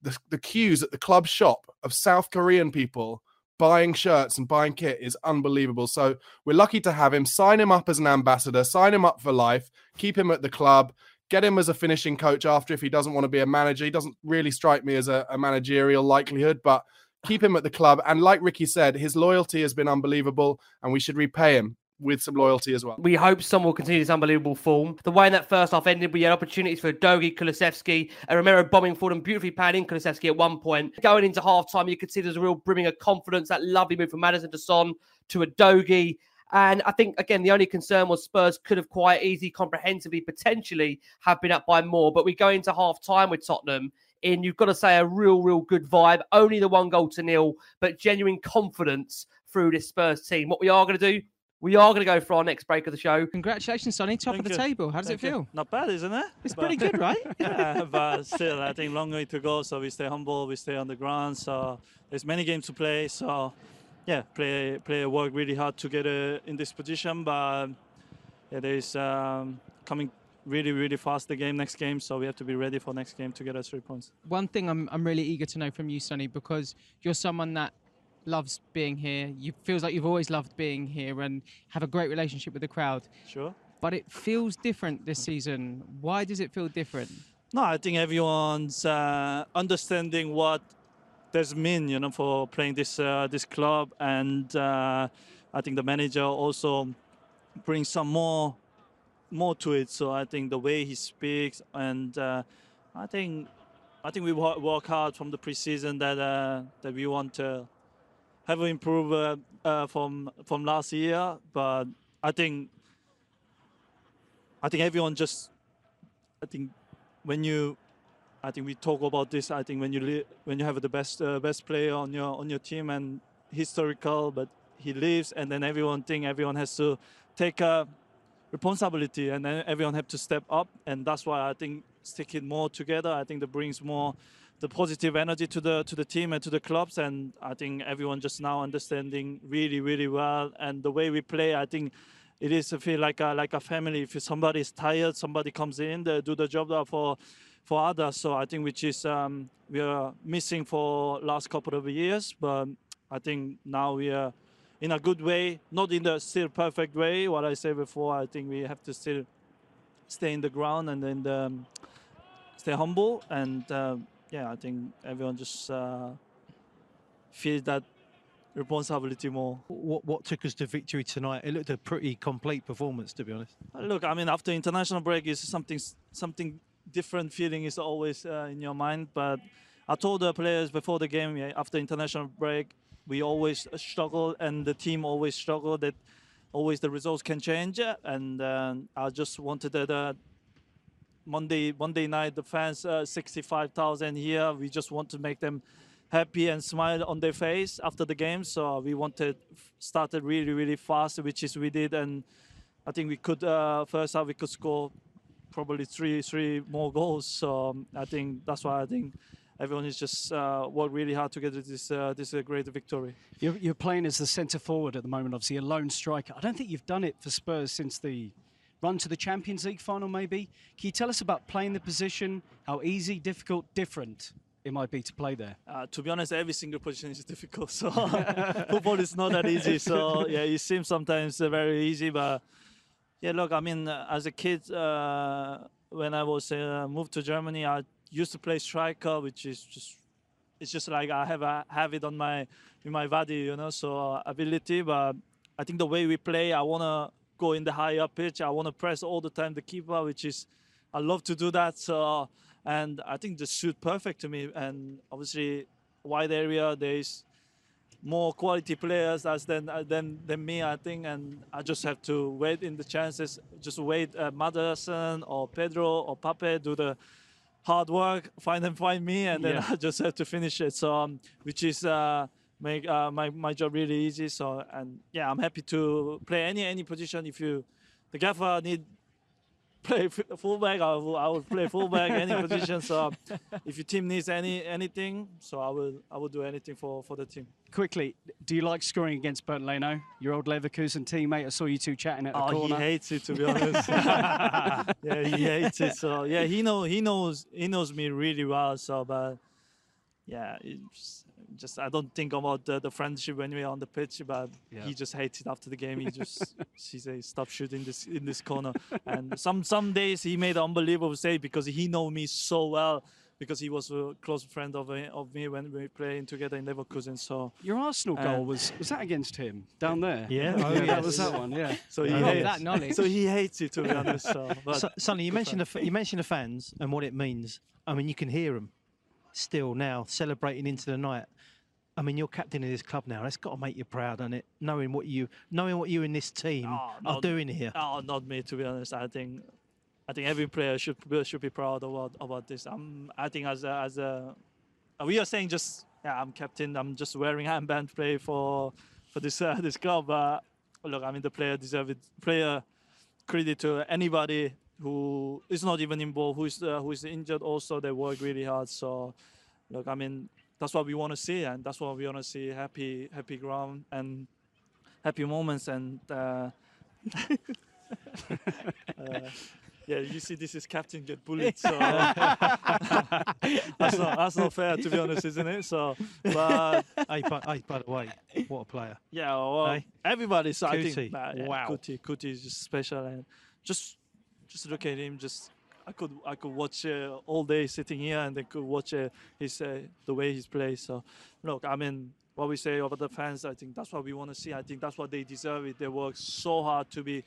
the, the queues at the club shop of South Korean people buying shirts and buying kit is unbelievable. So we're lucky to have him. Sign him up as an ambassador, sign him up for life, keep him at the club, get him as a finishing coach after if he doesn't want to be a manager. He doesn't really strike me as a, a managerial likelihood, but keep him at the club. And like Ricky said, his loyalty has been unbelievable and we should repay him with some loyalty as well. We hope some will continue this unbelievable form. The way in that first half ended, we had opportunities for Udogie, Kulusevski, and Romero bombing forward and beautifully playing in Kulusevski at one point. Going into half time, you could see there's a real brimming of confidence. That lovely move from Maddison to Son to Udogie. And I think, again, the only concern was Spurs could have quite easy, comprehensively, potentially have been up by more. But we go into half time with Tottenham in, you've got to say, a real, real good vibe. Only the one goal to nil, but genuine confidence through this Spurs team. What we are going to do, we are going to go for our next break of the show. Congratulations, Sonny. Top Thank of the you. table. How does Thank it you. feel? Not bad, isn't it? It's But- pretty good, [LAUGHS] right? yeah, [LAUGHS] but still, I think long way to go. So we stay humble, we stay on the ground. So there's many games to play. So yeah, play play work really hard to get uh, in this position. But it is um, coming really really fast the game next game. So we have to be ready for next game to get us three points. One thing I'm, I'm really eager to know from you, Sonny, because you're someone that loves being here. You feels like you've always loved being here and have a great relationship with the crowd. Sure. But it feels different this season. Why does it feel different? No, I think everyone's uh, understanding what this mean, you know, for playing this uh, this club, and uh, I think the manager also brings some more more to it. So I think the way he speaks, and uh, I think I think we work hard from the preseason that uh, that we want to have improved uh, uh, from from last year, but I think I think everyone just I think when you I think we talk about this. I think when you when you have the best uh, best player on your on your team and historical, but he leaves, and then everyone think everyone has to take a responsibility, and then everyone have to step up, and that's why I think sticking more together. I think that brings more the positive energy to the to the team and to the clubs, and I think everyone just now understanding really really well, and the way we play, I think it is to feel like a like a family. If somebody is tired, somebody comes in, they do the job for for others. So I think which is um, we are missing for last couple of years, but I think now we are in a good way, not in the still perfect way. What I said before, I think we have to still stay in the ground and then um, stay humble and uh, yeah, I think everyone just uh, feels that responsibility more. What what took us to victory tonight? It looked a pretty complete performance, to be honest. Uh, Look, I mean, after international break, is something something different feeling is always uh, in your mind. But I told the players before the game, yeah, after international break, we always struggle, and the team always struggle. That always the results can change, and uh, I just wanted that. Uh, Monday Monday night, the fans, uh, 65,000 here. We just want to make them happy and smile on their face after the game. So we wanted started really really fast, which is we did, and I think we could uh, first half we could score probably three three more goals. So um, I think that's why I think everyone is just uh, worked really hard to get this uh, this great victory. You're, you're playing as the centre forward at the moment, obviously a lone striker. I don't think you've done it for Spurs since the run to the Champions League final, maybe. Can you tell us about playing the position, how easy, difficult, different it might be to play there? Uh, to be honest, every single position is [LAUGHS] difficult. So [LAUGHS] football is not that [LAUGHS] easy. So yeah, it seems sometimes uh, very easy, but yeah, look, I mean, uh, as a kid, uh, when I was uh, moved to Germany, I used to play striker, which is just it's just like I have a, have it on my in my body, you know, so uh, ability. But I think the way we play, I wanna go in the higher pitch. I wanna press all the time the keeper, which is I love to do that. So and I think this suit perfect to me. And obviously, wide area there is more quality players as than uh, than than me, I think, and I just have to wait in the chances. Just wait, uh, Maddison or Pedro or Pape do the hard work, find them, find me, and then Yeah. [LAUGHS] I just have to finish it. So, um, which is uh, make uh, my my job really easy. So, and yeah, I'm happy to play any any position. If you, the gaffer need play fullback, I will, I will play fullback any [LAUGHS] position. So, if your team needs any anything, so I will I will do anything for for the team. Quickly, do you like scoring against Bernd Leno, your old Leverkusen teammate? I saw you two chatting at the Oh, corner. he hates it to be [LAUGHS] honest. [LAUGHS] yeah, he hates it. So yeah, he know he knows he knows me really well. So but yeah, it's just I don't think about the, the friendship when we're on the pitch, but Yeah. he just hates it after the game. He [LAUGHS] just he says stop shooting this in this corner. And some some days he made an unbelievable save because he know me so well. Because he was a close friend of, of me when we were playing together in Leverkusen. So Your Arsenal Uh, goal was was that against him down there? Yeah. Oh, that was that one. Yeah. So he Oh, hates that knowledge. So he hates it to be honest. So, but So, Sonny, you good mentioned the you mentioned the fans and what it means. I mean, you can hear them still now celebrating into the night. I mean, you're captain of this club now. That's got to make you proud, and it knowing what you knowing what you and this team are not- doing here. Oh, not me to be honest. I think I think every player should be- should be proud about about this. I'm I think as a, as a we are saying just yeah I'm captain. I'm just wearing [LAUGHS] handband play for for this uh, this club. But look, I mean the player deserve it. Player credit to anybody who is not even involved, who is uh, who is injured. Also, they work really hard. So look, I mean that's what we want to see, and that's what we want to see. Happy happy ground and happy moments and. Uh, [LAUGHS] uh, yeah, you see, this is captain get bullied, so [LAUGHS] that's not that's not fair to be honest, isn't it? So, but [LAUGHS] hey, by, hey, by the way, what a player! yeah, well, Hey? everybody. So I think, uh, yeah, wow. Kuti, Kuti is just special, and just just look at him. Just I could I could watch uh, all day sitting here, and then could watch uh, his uh, the way he's plays. So, look, I mean. What we say about the fans, I think that's what we want to see. I think that's what they deserve. It. They work so hard to be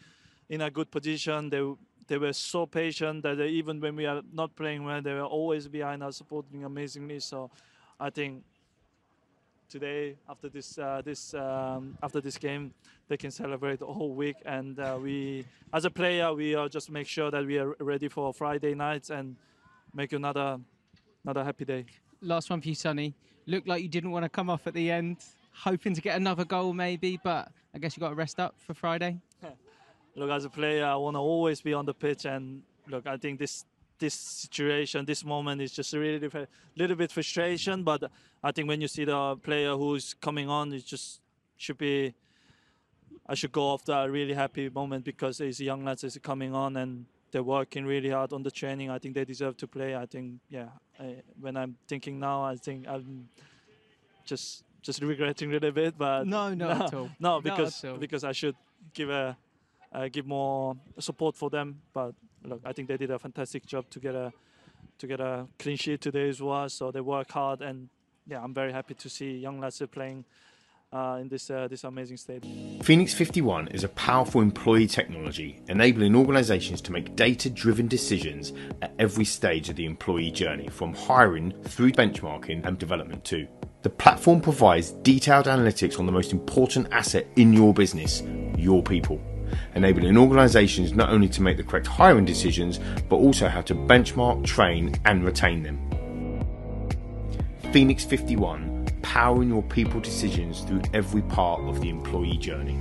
in a good position. They they were so patient that they, even when we are not playing well, they were always behind us, supporting amazingly. So, I think today after this uh, this um, after this game, they can celebrate the whole week. And uh, we, as a player, we uh, just make sure that we are ready for Friday nights and make another another happy day. Last one for you, Sonny. Looked like you didn't want to come off at the end, hoping to get another goal maybe, but I guess you got to rest up for Friday. [LAUGHS] look as a player i want to always be on the pitch and look i think this this situation this moment is just really a little bit frustration but i think when you see the player who's coming on it just should be i should go off that really happy moment because these young lads is coming on and they're working really hard on the training i think they deserve to play i think yeah I, when i'm thinking now i think i'm just just regretting a little bit but No, not [LAUGHS] at all. no Not because at all. because i should give a uh, give more support for them. But look, I think they did a fantastic job to get a to get a clean sheet today as well. So they work hard, and yeah, I'm very happy to see young lads playing uh, in this uh, this amazing state. Phoenix 51 is a powerful employee technology enabling organizations to make data driven decisions at every stage of the employee journey, from hiring through benchmarking and development too. The platform provides detailed analytics on the most important asset in your business, your people, enabling organizations not only to make the correct hiring decisions, but also how to benchmark, train, and retain them. Phoenix 51, powering your people decisions through every part of the employee journey.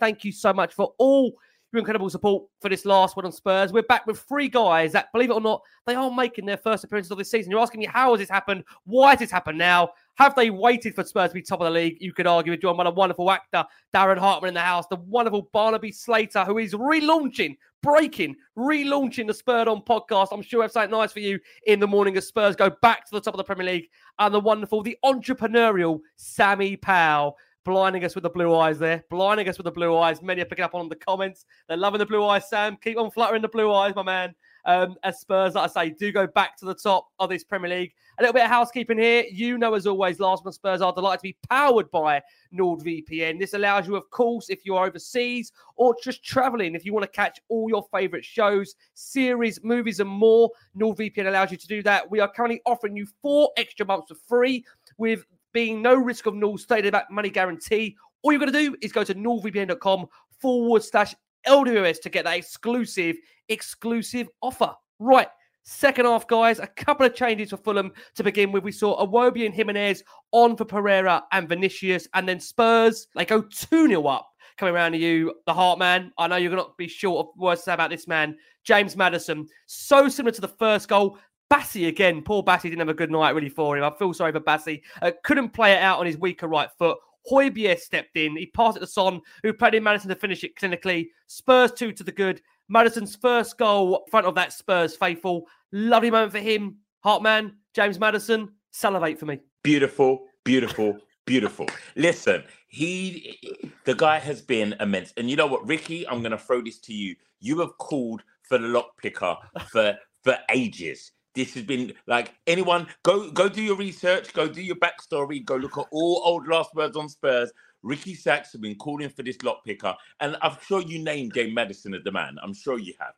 Thank you so much for all your incredible support for this last one on Spurs. We're back with three guys that, believe it or not, they are making their first appearances of this season. You're asking me, how has this happened? Why has this happened now? Have they waited for Spurs to be top of the league? You could argue with John by a wonderful actor, Darren Hartman in the house, the wonderful Barnaby Slater, who is relaunching, breaking, relaunching the Spurred On podcast. I'm sure have something nice for you in the morning as Spurs go back to the top of the Premier League. And the wonderful, the entrepreneurial Sammy Powell blinding us with the blue eyes there, blinding us with the blue eyes. Many are picking up on the comments. They're loving the blue eyes, Sam. Keep on fluttering the blue eyes, my man. Um, as Spurs, like I say, do go back to the top of this Premier League. A little bit of housekeeping here. You know, as always, Last month Spurs are delighted to be powered by NordVPN. This allows you, of course, if you're overseas or just traveling, if you want to catch all your favorite shows, series, movies, and more, NordVPN allows you to do that. We are currently offering you four extra months for free with being no risk of null stated back money guarantee. All you're going to do is go to nordvpn.com forward slash LWS to get that exclusive, exclusive offer. Right. Second half, guys, a couple of changes for Fulham to begin with. We saw Iwobi and Jimenez on for Pereira and Vinicius, and then Spurs, they go 2 0 up. Coming around to you, the Hartman. I know you're going to be short of words to say about this man, James Maddison. So similar to the first goal. Bassey again. Poor Bassey didn't have a good night really for him. I feel sorry for Bassey. Uh, couldn't play it out on his weaker right foot. Højbjerg stepped in. He passed it to Son, who played in Maddison to finish it clinically. Spurs two to the good. Maddison's first goal front of that Spurs faithful. Lovely moment for him. Hartman, James Maddison, salivate for me. Beautiful, beautiful, beautiful. Listen, he, the guy has been immense. And you know what, Ricky, I'm going to throw this to you. You have called for the lock picker for for ages. This has been like anyone go go do your research, go do your backstory, go look at all old last words on Spurs. Ricky Sacks have been calling for this lock picker, and I'm sure you named James Maddison as the man. I'm sure you have.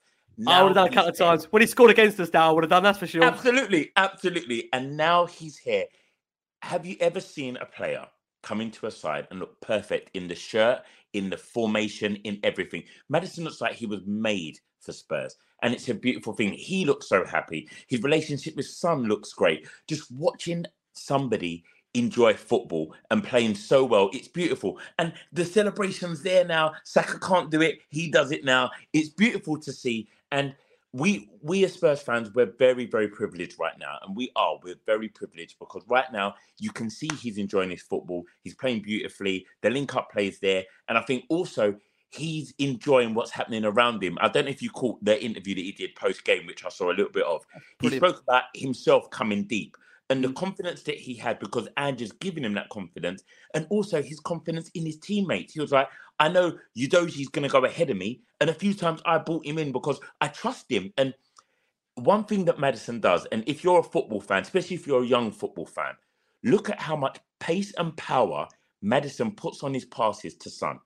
I would have done a couple of times. When he scored against us now, I would have done that's for sure. Absolutely, absolutely. And now he's here. Have you ever seen a player come into a side and look perfect in the shirt, in the formation, in everything? Maddison looks like he was made for Spurs. And it's a beautiful thing. He looks so happy. His relationship with Son looks great. Just watching somebody enjoy football and playing so well. It's beautiful. And the celebrations there now. Saka can't do it. He does it now. It's beautiful to see. And we we as Spurs fans, we're very, very privileged right now. And we are, we're very privileged because right now you can see he's enjoying his football. He's playing beautifully. The link up plays there. And I think also he's enjoying what's happening around him. I don't know if you caught the interview that he did post game, which I saw a little bit of. He spoke about himself coming deep and the mm. confidence that he had because Ange's giving him that confidence, and also his confidence in his teammates. He was like, I know Udogie's going to go ahead of me. And a few times I brought him in because I trust him. And one thing that Maddison does, and if you're a football fan, especially if you're a young football fan, look at how much pace and power Maddison puts on his passes to Son.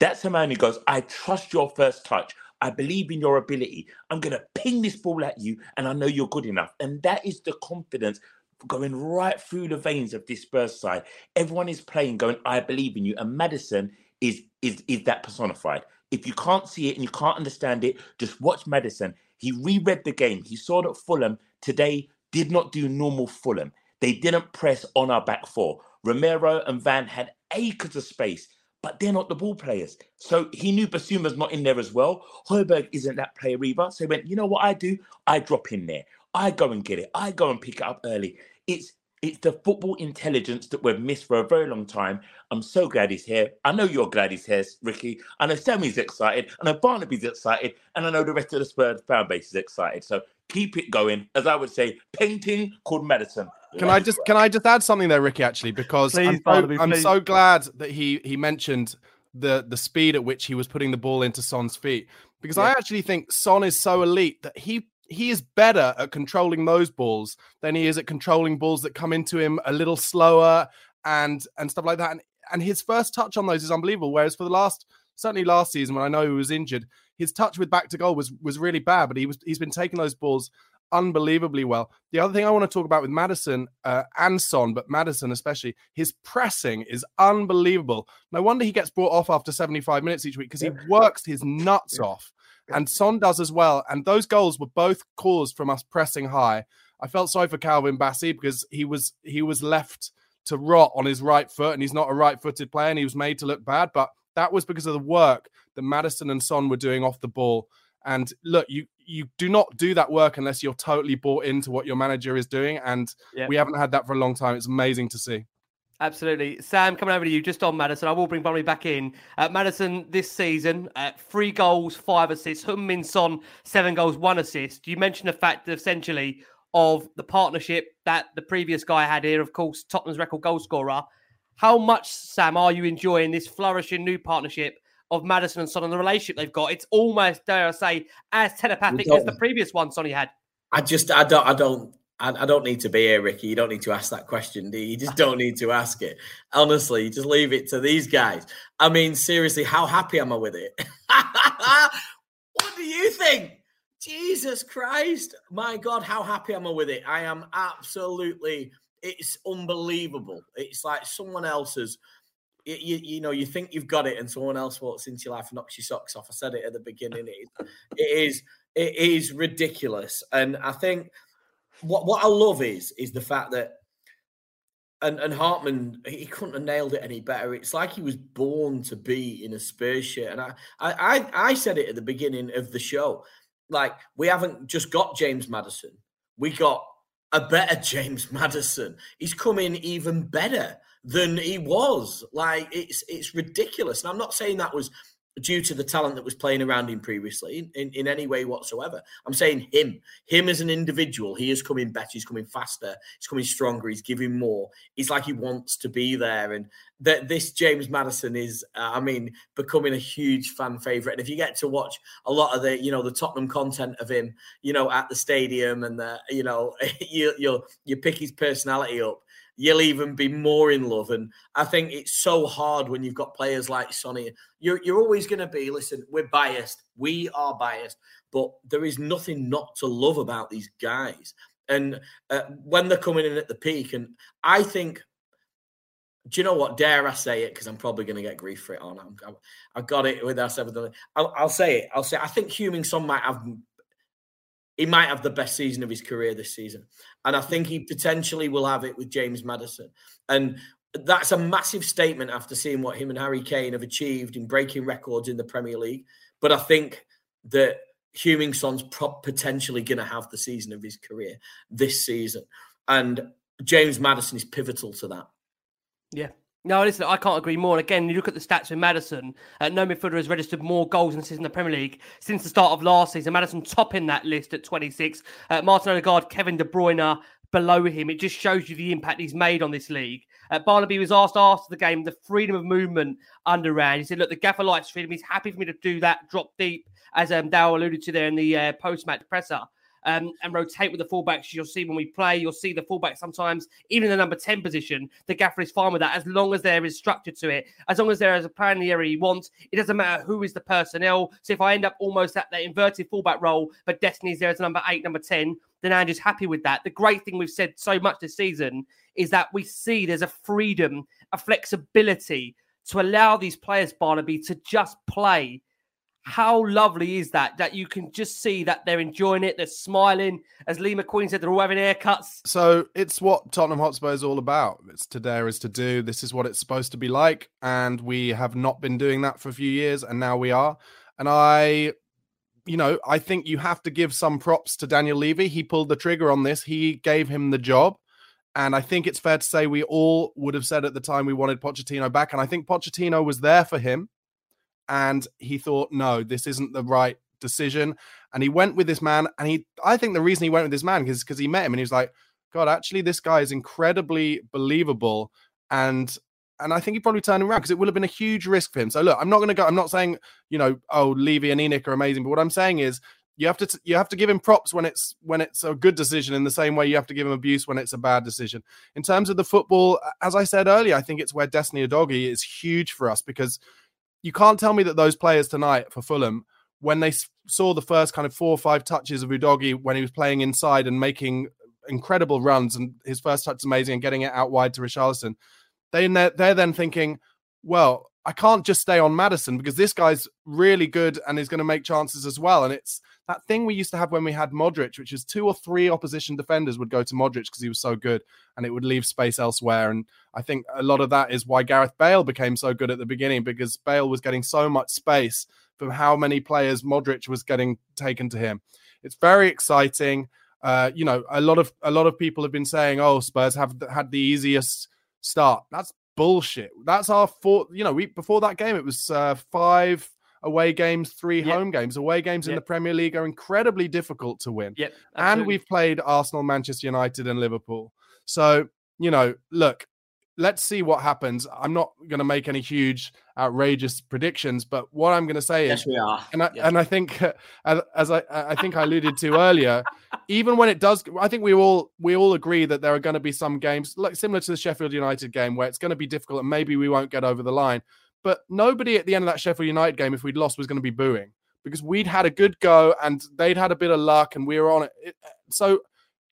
That's a man who goes, I trust your first touch. I believe in your ability. I'm going to ping this ball at you, and I know you're good enough. And that is the confidence going right through the veins of this Spurs side. Everyone is playing, going, I believe in you. And Maddison is is is that personified. If you can't see it and you can't understand it, just watch Maddison. He reread the game. He saw that Fulham today did not do normal Fulham. They didn't press on our back four. Romero and Van had acres of space, but they're not the ball players. So he knew Bissouma's not in there as well. Højbjerg isn't that player either. So he went, you know what I do? I drop in there. I go and get it. I go and pick it up early. It's it's the football intelligence that we've missed for a very long time. I'm so glad he's here. I know you're glad he's here, Ricky. I know Sammy's excited. I know Barnaby's excited. And I know the rest of the Spurs fan base is excited. So keep it going. As I would say, painting called medicine. Can I just can I just add something there, Ricky? Actually, because Please, I'm, so, Barnaby, I'm so glad that he he mentioned the the speed at which he was putting the ball into Son's feet. Because I actually think Son is so elite that he he is better at controlling those balls than he is at controlling balls that come into him a little slower and and stuff like that. And and his first touch on those is unbelievable. Whereas for the last certainly last season when I know he was injured, his touch with back to goal was was really bad. But he was he's been taking those balls unbelievably well. The other thing I want to talk about with Maddison uh, and Son, but Maddison especially, his pressing is unbelievable. No wonder he gets brought off after 75 minutes each week because he works his [LAUGHS] nuts off. And Son does as well. And those goals were both caused from us pressing high. I felt sorry for Calvin Bassey because he was he was left to rot on his right foot, and he's not a right-footed player, and he was made to look bad. But that was because of the work that Maddison and Son were doing off the ball. And look, you you do not do that work unless you're totally bought into what your manager is doing. And Yep. we haven't had that for a long time. It's amazing to see. Absolutely. Sam, coming over to you just on Maddison. I will bring Barnaby back in. Uh, Maddison this season, uh, three goals, five assists. Min Son, seven goals, one assist. You mentioned the fact that essentially of the partnership that the previous guy had here, of course, Tottenham's record goal scorer. How much, Sam, are you enjoying this flourishing new partnership of Maddison and Son and the relationship they've got? It's almost, dare I say, as telepathic as the previous one Sonny had. I just I don't I don't I, I, don't need to be here, Ricky. You don't need to ask that question, do you? You just don't need to ask it. Honestly, just leave it to these guys. I mean, seriously, how happy am I with it? [LAUGHS] what do you think? Jesus Christ. My God, how happy am I with it? I am absolutely, it's unbelievable. It's like someone else's. You, you, know, you think you've got it, and someone else walks into your life and knocks your socks off. I said it at the beginning. It, it is, it is ridiculous, and I think what what I love is is the fact that and and Hartman he couldn't have nailed it any better. It's like he was born to be in a Spurs shirt. And I I I said it at the beginning of the show. Like we haven't just got James Maddison We got a better [LAUGHS] James Maddison He's coming even better than he was. Like it's it's ridiculous. And I'm not saying that was due to the talent that was playing around him previously in, in any way whatsoever. I'm saying him, him as an individual, he is coming better, he's coming faster, he's coming stronger, he's giving more. He's like he wants to be there. And that this James Maddison is, uh, I mean, becoming a huge fan favorite. And if you get to watch a lot of the, you know, the Tottenham content of him, you know, at the stadium and the, you know, [LAUGHS] you you you pick his personality up you'll even be more in love. And I think it's so hard when you've got players like Sonny. You're, you're always going to be, listen, we're biased. We are biased, but there is nothing not to love about these guys. And uh, when they're coming in at the peak, and I think, do you know what? Dare I say it? Because I'm probably going to get grief for it on. i have got it with us. I'll, I'll say it. I'll say It. I think Heung-min Son might have he might have the best season of his career this season. And I think he potentially will have it with James Maddison. And that's a massive statement after seeing what him and Harry Kane have achieved in breaking records in the Premier League. But I think that Heung-min Son's potentially going to have the season of his career this season. And James Maddison is pivotal to that. Yeah, no, listen, I can't agree more. And again, you look at the stats with Maddison. Uh, no midfielder has registered more goals and assists in the Premier League since the start of last season. Maddison topping that list at 26. Uh, Martin Odegaard, Kevin De Bruyne below him. It just shows you the impact he's made on this league. Uh, Barnaby was asked after the game the freedom of movement under Rand. He said, "Look, the gaffer likes freedom. He's happy for me to do that, drop deep, as um, Dow alluded to there in the uh, post-match presser." Um, and rotate with the fullbacks. You'll see when we play, you'll see the fullback sometimes, even in the number 10 position, the gaffer is fine with that as long as there is structure to it, as long as there is a plan in the area he wants. It doesn't matter who is the personnel. So if I end up almost at that inverted fullback role, but Destiny's there as number eight, number 10, then Ange's happy with that. The great thing we've said so much this season is that we see there's a freedom, a flexibility to allow these players, Barnaby, to just play how lovely is that? That you can just see that they're enjoying it, they're smiling. As Lee McQueen said, they're all having haircuts. So it's what Tottenham Hotspur is all about. It's to dare is to do. This is what it's supposed to be like. And we have not been doing that for a few years, and now we are. And I, you know, I think you have to give some props to Daniel Levy. He pulled the trigger on this, he gave him the job. And I think it's fair to say we all would have said at the time we wanted Pochettino back. And I think Pochettino was there for him and he thought, no, this isn't the right decision. And he went with this man. And he, I think the reason he went with this man is because he met him and he was like, God, actually, this guy is incredibly believable. And and I think he probably turned around because it would have been a huge risk for him. So look, I'm not going to go. I'm not saying you know, oh, Levy and ENIC are amazing, but what I'm saying is you have to you have to give him props when it's when it's a good decision in the same way you have to give him abuse when it's a bad decision. In terms of the football, as I said earlier, I think it's where Destiny Udogie is huge for us because you can't tell me that those players tonight for Fulham, when they saw the first kind of four or five touches of Udogie when he was playing inside and making incredible runs, and his first touch is amazing and getting it out wide to Richarlison, they they're then thinking, well, I can't just stay on Maddison because this guy's really good and is going to make chances as well. And it's that thing we used to have when we had Modric, which is two or three opposition defenders would go to Modric because he was so good and it would leave space elsewhere. And I think a lot of that is why Gareth Bale became so good at the beginning because Bale was getting so much space from how many players Modric was getting taken to him. It's very exciting. Uh, you know, a lot of a lot of people have been saying, "Oh, Spurs have had the easiest start." That's bullshit. That's our four. You know, we before that game it was uh, five away games, three yep. home games. Away games yep. in the Premier League are incredibly difficult to win. Yep, and we've played Arsenal, Manchester United, and Liverpool. So you know, look, let's see what happens. I'm not going to make any huge, outrageous predictions, but what I'm going to say Yes, is, we are. and I, Yes. and I think, uh, [LAUGHS] as, I, I think I alluded to [LAUGHS] earlier, even when it does, I think we all we all agree that there are going to be some games like similar to the Sheffield United game where it's going to be difficult and maybe we won't get over the line. But nobody at the end of that Sheffield United game, if we'd lost, was going to be booing because we'd had a good go and they'd had a bit of luck and we were on it. it so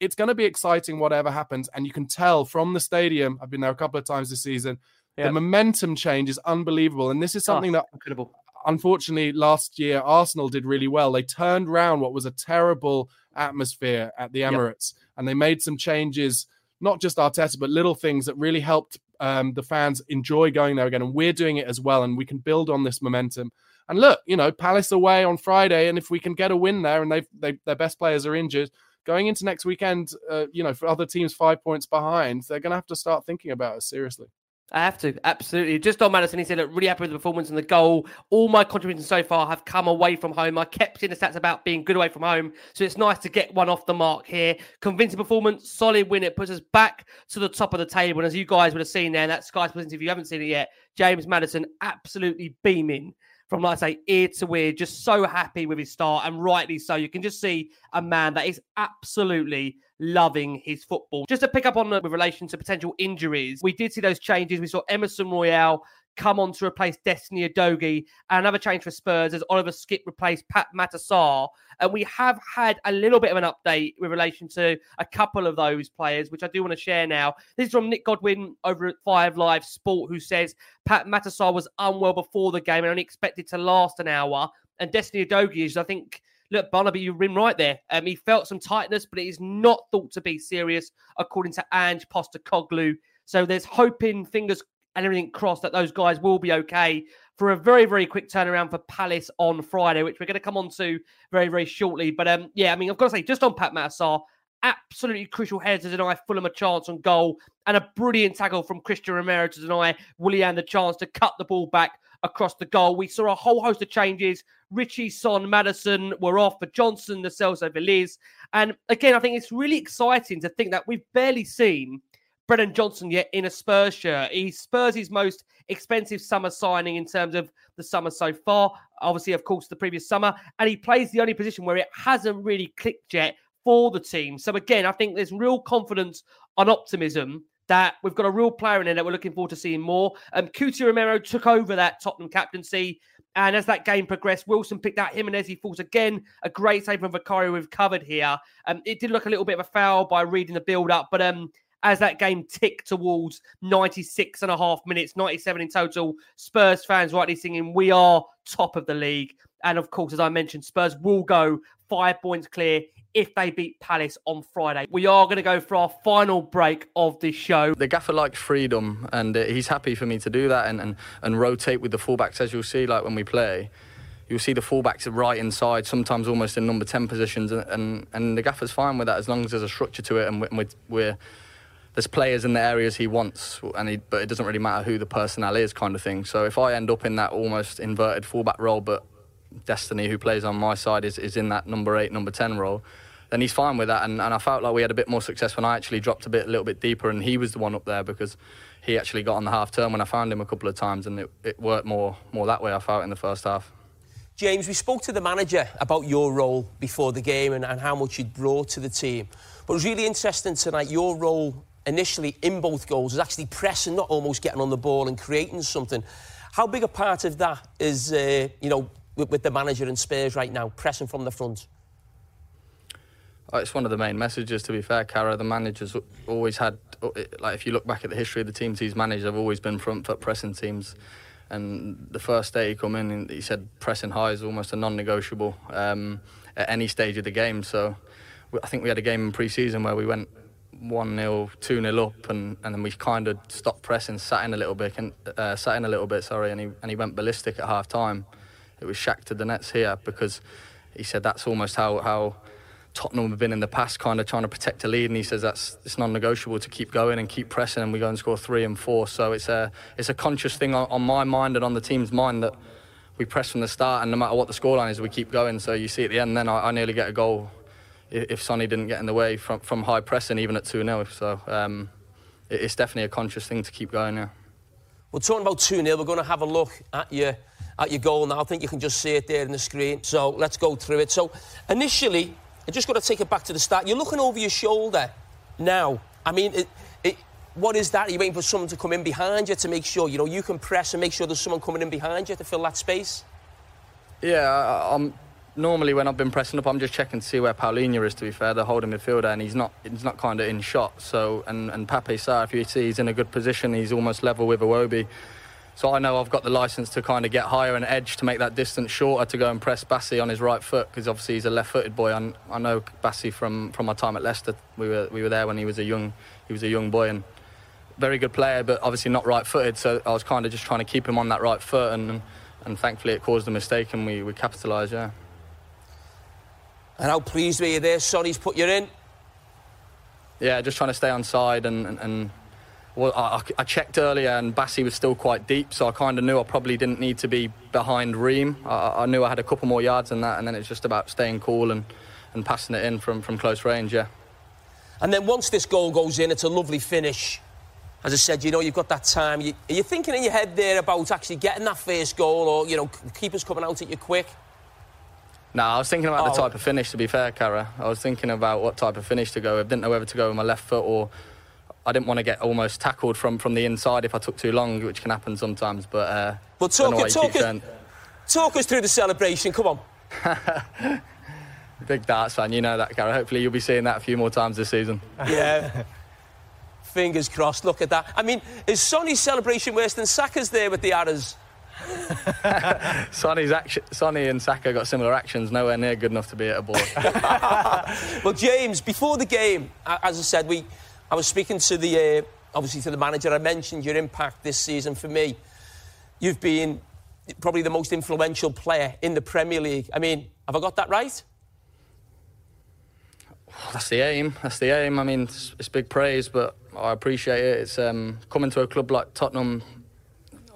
it's going to be exciting whatever happens and you can tell from the stadium i've been there a couple of times this season Yep. the momentum change is unbelievable and this is Oh, something that incredible unfortunately last year arsenal did really well they turned around what was a terrible atmosphere at the Yep. emirates and they made some changes not just arteta but little things that really helped um, the fans enjoy going there again and we're doing it as well and we can build on this momentum and look you know palace away on friday and if we can get a win there and they've they, their best players are injured going into next weekend, uh, you know, for other teams five points behind, they're going to have to start thinking about it seriously. I have to, absolutely. Just on Maddison, he said, look, really happy with the performance and the goal. All my contributions so far have come away from home. I kept in the stats about being good away from home. So it's nice to get one off the mark here. Convincing performance, solid win. It puts us back to the top of the table. And as you guys would have seen there, that Sky Sports interview, if you haven't seen it yet, James Maddison absolutely beaming from, like I say, ear to ear, just so happy with his start. And rightly so. You can just see a man that is absolutely loving his football. Just to pick up on the, with relation to potential injuries, we did see those changes. We saw Emerson Royal come on to replace Destiny Udogie. And another change for Spurs as Oliver Skipp replaced Pat Matassar. And we have had a little bit of an update with relation to a couple of those players, which I do want to share now. This is from Nick Godwin over at Five Live Sport, who says Pape Matar Sarr was unwell before the game and only expected to last an hour. And Destiny Udogie is, I think, look, Barnaby, you've been right there. Um, he felt some tightness, but it is not thought to be serious, according to Ange Postecoglou. So there's hoping, fingers and everything crossed, that those guys will be okay for a very, very quick turnaround for Palace on Friday, which we're going to come on to very, very shortly. But um, yeah, I mean, I've got to say, just on Pape Matar Sarr, absolutely crucial header to deny Fulham a chance on goal, and a brilliant tackle from Cristian Romero to deny Willian the chance to cut the ball back across the goal. We saw a whole host of changes. Richie, Son, Maddison were off for Johnson, Lo Celso Veliz. And again, I think it's really exciting to think that we've barely seen Brennan Johnson yet in a Spurs shirt. He's Spurs' most expensive summer signing in terms of the summer so far. Obviously, of course, the previous summer. And he plays the only position where it hasn't really clicked yet for the team. So again, I think there's real confidence and optimism that we've got a real player in there that we're looking forward to seeing more. Um, Cuti Romero took over that Tottenham captaincy. And as that game progressed, Wilson picked out Jimenez. He fought again. A great save from Vicario we've covered here. Um, it did look a little bit of a foul by reading the build up, but um, as that game ticked towards 96 and a half minutes, 97 in total, Spurs fans rightly singing, We are top of the league. And of course, as I mentioned, Spurs will go five points clear if they beat Palace on Friday. We are going to go for our final break of this show. The gaffer likes freedom, and uh, he's happy for me to do that and, and, and rotate with the fullbacks, as you'll see, like when we play. You'll see the fullbacks right inside, sometimes almost in number 10 positions, and, and, and the gaffer's fine with that as long as there's a structure to it and we're, we're there's players in the areas he wants, and he, but it doesn't really matter who the personnel is, kind of thing. So if I end up in that almost inverted fullback role, but Destiny, who plays on my side, is, is in that number eight, number 10 role, then he's fine with that. And, and I felt like we had a bit more success when I actually dropped a bit, a little bit deeper, and he was the one up there because he actually got on the half turn when I found him a couple of times, and it, it worked more, more that way, I felt, in the first half. James, we spoke to the manager about your role before the game and, and how much you'd brought to the team. But it was really interesting tonight, your role initially in both goals was actually pressing, not almost getting on the ball and creating something. How big a part of that is, uh, you know, with, with the manager and Spurs right now, pressing from the front? Oh, It's one of the main messages, to be fair, Cara. The manager's always had, like, if you look back at the history of the teams he's managed, they've always been front foot pressing teams. And the first day he come in, he said pressing high is almost a non-negotiable um, at any stage of the game. So I think we had a game in pre-season where we went 1-0, 2-0 up, and, and then we kind of stopped pressing, sat in a little bit, and uh, sat in a little bit, sorry, and he, and he went ballistic at half time. It was Shaq to the nets here because he said that's almost how, how Tottenham have been in the past, kind of trying to protect a lead, and he says that's it's non-negotiable to keep going and keep pressing, and we go and score three and four. So it's a it's a conscious thing on, on my mind and on the team's mind that we press from the start, and no matter what the scoreline is, we keep going. So you see at the end, then I, I nearly get a goal if, Sonny didn't get in the way from from high pressing, even at two 0 So. Um, it- it's definitely a conscious thing to keep going. Yeah. We're talking about 2 0. We're going to have a look at your, at your goal now. I think you can just see it there in the screen. So let's go through it. So initially, I just got to take it back to the start. You're looking over your shoulder now. I mean, it, it, what is that? Are you waiting for someone to come in behind you to make sure you know you can press and make sure there's someone coming in behind you to fill that space? Yeah, I, I'm normally when I've been pressing up, I'm just checking to see where Palhinha is. To be fair, the holding midfielder, and he's not he's not kind of in shot. So and and Pape Sarr, if you see, he's in a good position. He's almost level with Iwobi. So I know I've got the license to kind of get higher and edge to make that distance shorter to go and press Bassey on his right foot because obviously he's a left-footed boy. And I know Bassey from, from my time at Leicester. We were we were there when he was a young he was a young boy and very good player, but obviously not right-footed. So I was kind of just trying to keep him on that right foot, and and thankfully it caused a mistake and we we capitalised. Yeah. And how pleased were you there? Sonny's put you in. Yeah, just trying to stay on side and and. and well, I, I checked earlier and Bassey was still quite deep, so I kind of knew I probably didn't need to be behind Ream. I, I knew I had a couple more yards than that, and then it's just about staying cool and, and passing it in from, from close range, yeah. And then once this goal goes in, it's a lovely finish. As I said, you know, you've got that time. You, are you thinking in your head there about actually getting that first goal or, you know, keepers coming out at you quick? No, I was thinking about Oh. the type of finish, to be fair, Cara. I was thinking about what type of finish to go with. Didn't know whether to go with my left foot or I didn't want to get almost tackled from, from the inside if I took too long, which can happen sometimes. But, uh, know talk, you talk, us, talk us through the celebration. Come on. [LAUGHS] Big darts fan, you know that, Cara. Hopefully you'll be seeing that a few more times this season. Yeah. [LAUGHS] Fingers crossed. Look at that. I mean, is Sonny's celebration worse than Saka's there with the arrows? [LAUGHS] Sonny's action, Sonny and Saka got similar actions, nowhere near good enough to be at a ball. [LAUGHS] well, James, before the game, as I said, we, I was speaking to the, uh, obviously to the manager. I mentioned your impact this season for me. You've been probably the most influential player in the Premier League. I mean, have I got that right? That's the aim. That's the aim. I mean, it's, it's big praise, but I appreciate it. It's um, coming to a club like Tottenham,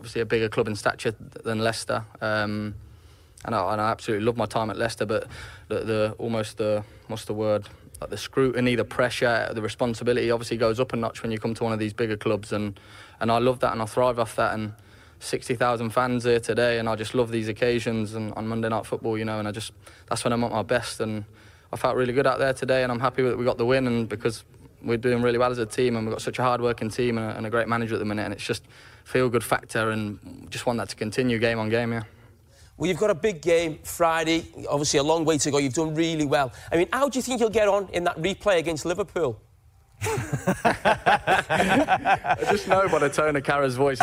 obviously a bigger club in stature than Leicester. Um, and, I, and I absolutely love my time at Leicester, but the, the almost the what's the word? Like the scrutiny, the pressure, the responsibility obviously goes up a notch when you come to one of these bigger clubs, and and I love that and I thrive off that. And 60,000 fans here today, and I just love these occasions and on Monday Night Football, you know, and I just that's when I'm at my best. And I felt really good out there today, and I'm happy that we got the win, and because we're doing really well as a team, and we've got such a hard-working team and a, and a great manager at the minute, and it's just feel-good factor, and just want that to continue game on game, yeah. Well, you've got a big game Friday. Obviously, a long way to go. You've done really well. I mean, how do you think you'll get on in that replay against Liverpool? [LAUGHS] I just know by the tone of Kara's voice.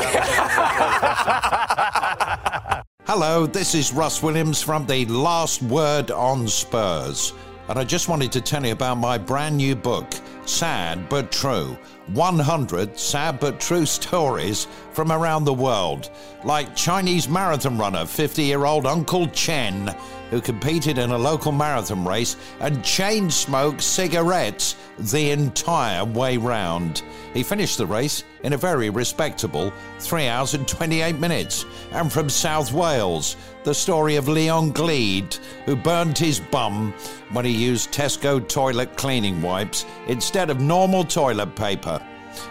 Hello, this is Russ Williams from the Last Word on Spurs. And I just wanted to tell you about my brand new book, Sad But True 100 Sad But True Stories from Around the World. Like Chinese marathon runner 50 year old Uncle Chen, who competed in a local marathon race and chain smoked cigarettes the entire way round. He finished the race in a very respectable 3 hours and 28 minutes. And from South Wales, the story of Leon Gleed, who burned his bum when he used Tesco toilet cleaning wipes instead of normal toilet paper.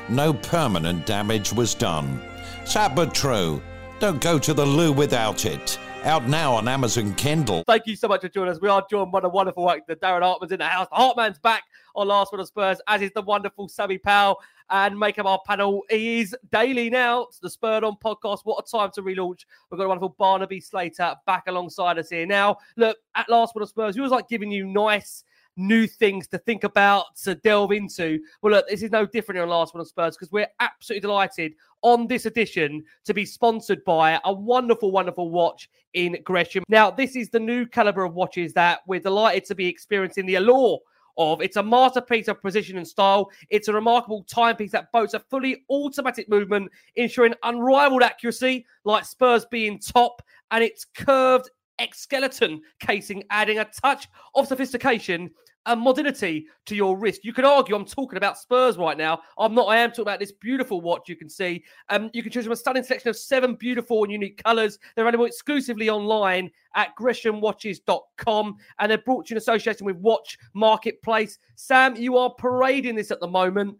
No permanent damage was done. Sad but true. Don't go to the loo without it. Out now on Amazon Kindle. Thank you so much for joining us. We are joined by the wonderful actor Darren Hartman's in the house. Hartman's back on Last One of Spurs, as is the wonderful Sammy Powell. And make up our panel is daily now. It's the Spurred On podcast. What a time to relaunch. We've got a wonderful Barnaby Slater back alongside us here. Now, look, at Last One of Spurs, we always like giving you nice new things to think about, to delve into. Well, look, this is no different on Last One on Spurs because we're absolutely delighted on this edition to be sponsored by a wonderful, wonderful watch in Gresham. Now, this is the new caliber of watches that we're delighted to be experiencing the allure of. It's a masterpiece of precision and style. It's a remarkable timepiece that boasts a fully automatic movement, ensuring unrivaled accuracy, like Spurs being top, and its curved exskeleton casing, adding a touch of sophistication and modernity to your wrist. You could argue I'm talking about Spurs right now. I'm not. I am talking about this beautiful watch you can see. Um, you can choose from a stunning selection of seven beautiful and unique colours. They're available exclusively online at greshamwatches.com and they're brought to you in association with Watch Marketplace. Sam, you are parading this at the moment.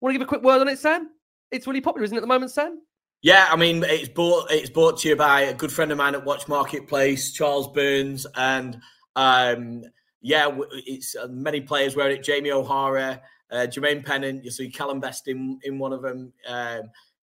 Want to give a quick word on it, Sam? It's really popular, isn't it, at the moment, Sam? Yeah, I mean, it's brought it's brought to you by a good friend of mine at Watch Marketplace, Charles Burns, and um, yeah, it's uh, many players wearing it. Jamie O'Hara, uh, Jermaine Pennant, you see Callum Best in, in one of them. Um,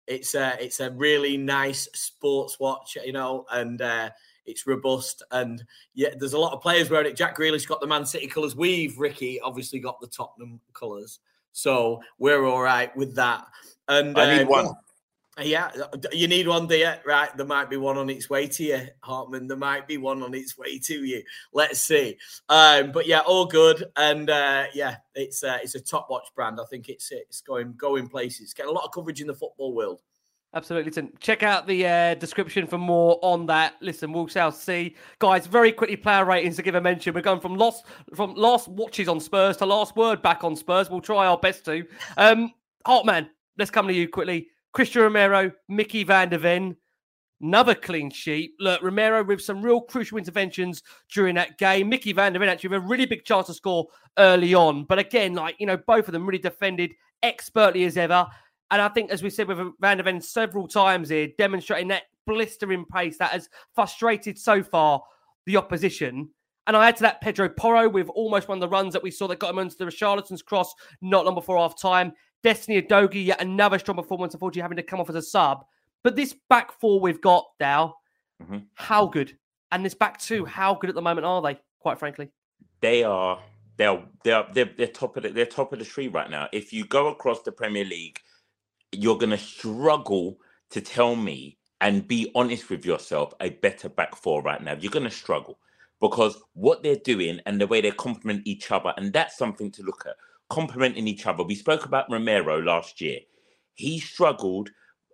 it's a it's a really nice sports watch, you know, and uh, it's robust. And yeah, there's a lot of players wearing it. Jack Grealish got the Man City colours. We've Ricky obviously got the Tottenham colours, so we're all right with that. And I need uh, one. Yeah, you need one, do you? Right, there might be one on its way to you, Hartman. There might be one on its way to you. Let's see. Um, but yeah, all good, and uh, yeah, it's uh, it's a top watch brand. I think it's it's going going places. It's getting a lot of coverage in the football world. Absolutely. Listen, check out the uh, description for more on that. Listen, we'll shall see. Guys, very quickly, player ratings to give a mention. We're going from lost from last watches on Spurs to last word back on Spurs. We'll try our best to. Um, Hartman, let's come to you quickly. Christian Romero, Micky van de Ven, another clean sheet. Look, Romero with some real crucial interventions during that game. Micky van de Ven actually with a really big chance to score early on. But again, like, you know, both of them really defended expertly as ever. And I think, as we said with Van de Ven several times here, demonstrating that blistering pace that has frustrated so far the opposition. And I add to that Pedro Porro with almost one of the runs that we saw that got him onto the Charlatans cross not long before half time. Destiny Udogie, yet another strong performance, unfortunately having to come off as a sub. But this back four we've got, Dow, Mm-hmm. how good? And this back two, how good at the moment are they, quite frankly? they are they're they're they're, they're top of the, they're top of the tree right now. If you go across the Premier League, you're going to struggle to tell me and be honest with yourself a better back four right now. You're going to struggle because what they're doing and the way they complement each other, and that's something to look at. Complementing each other. We spoke about Romero last year. He struggled.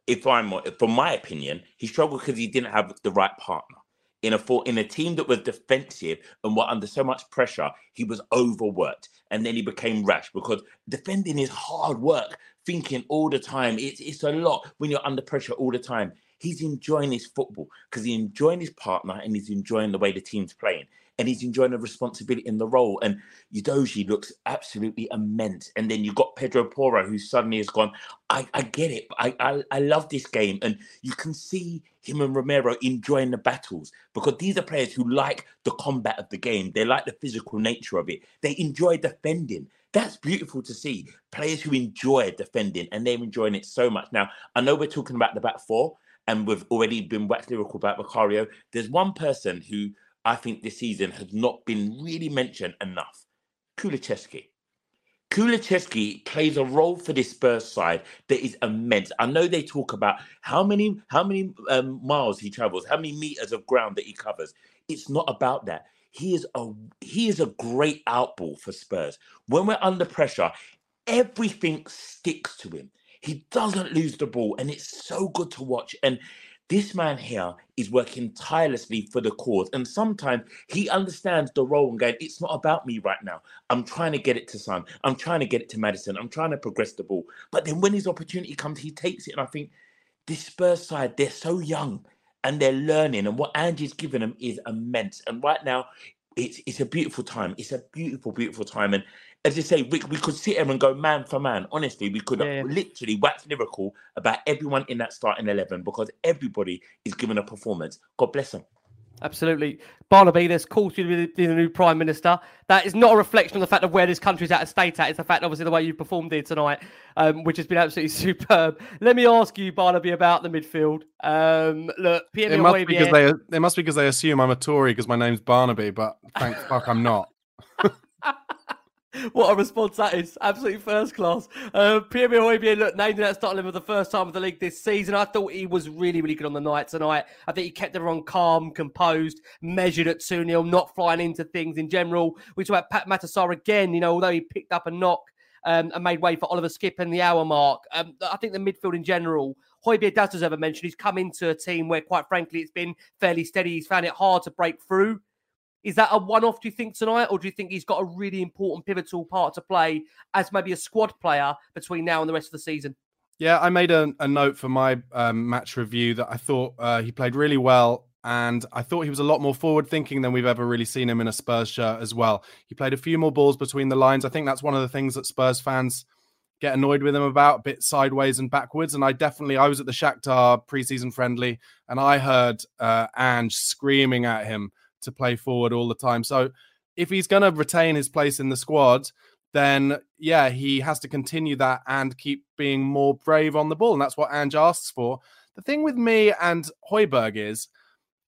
If I'm, from my opinion, he struggled because he didn't have the right partner in a for, in a team that was defensive and were under so much pressure, he was overworked, and then he became rash because defending is hard work. Thinking all the time, it's it's a lot when you're under pressure all the time. He's enjoying his football because he's enjoying his partner and he's enjoying the way the team's playing. And he's enjoying the responsibility in the role. And Udogie looks absolutely immense. And then you've got Pedro Porro, who suddenly has gone, I, I get it. I, I I love this game. And you can see him and Romero enjoying the battles because these are players who like the combat of the game. They like the physical nature of it. They enjoy defending. That's beautiful to see. Players who enjoy defending and they're enjoying it so much. Now, I know we're talking about the back four and we've already been wax lyrical about Vicario. There's one person who I think this season has not been really mentioned enough Kulusevski. Kulusevski plays a role for this Spurs side that is immense. I know they talk about how many how many um, miles he travels, how many meters of ground that he covers. It's not about that. He is a he is a great outball for Spurs. When we're under pressure, everything sticks to him. He doesn't lose the ball, and it's so good to watch. And this man here is working tirelessly for the cause. And sometimes he understands the role and going, it's not about me right now. I'm trying to get it to Son. I'm trying to get it to Maddison. I'm trying to progress the ball. But then when his opportunity comes, he takes it. And I think this Spurs side, they're so young and they're learning. And what Angie's given them is immense. And right now, it's it's a beautiful time. It's a beautiful, beautiful time. And as I say, we, we could sit here and go man for man. Honestly, we could literally wax lyrical about everyone in that starting 11 because everybody is giving a performance. God bless them. Absolutely. Barnaby, there's calls for you to be the new Prime Minister. That is not a reflection on the fact of where this country's at a state at. It's the fact, obviously, the way you performed here tonight, um, which has been absolutely [LAUGHS] superb. Let me ask you, Barnaby, about the midfield. Um, look, Pierre It must, be because they, it must be because they assume I'm a Tory because my name's Barnaby, but thank fuck I'm not. [LAUGHS] What a response that is. Absolutely first class. Uh, Pierre Højbjerg, look, named in that starting level for the first time of the league this season. I thought he was really, really good on the night tonight. I think he kept everyone calm, composed, measured at 2 0, not flying into things in general. We talk about Pape Matar Sarr again, you know, although he picked up a knock um, and made way for Oliver Skipp in the hour mark. Um, I think the midfield in general, Højbjerg does deserve a mention. He's come into a team where, quite frankly, it's been fairly steady. He's found it hard to break through. Is that a one off, do you think, tonight? Or do you think he's got a really important, pivotal part to play as maybe a squad player between now and the rest of the season? Yeah, I made a, a note for my um, match review that I thought uh, he played really well. And I thought he was a lot more forward thinking than we've ever really seen him in a Spurs shirt as well. He played a few more balls between the lines. I think that's one of the things that Spurs fans get annoyed with him about, a bit sideways and backwards. And I definitely, I was at the Shakhtar preseason friendly, and I heard uh, Ange screaming at him to play forward all the time. So if he's going to retain his place in the squad, then yeah, he has to continue that and keep being more brave on the ball. And that's what Ange asks for. The thing with me and Højbjerg is,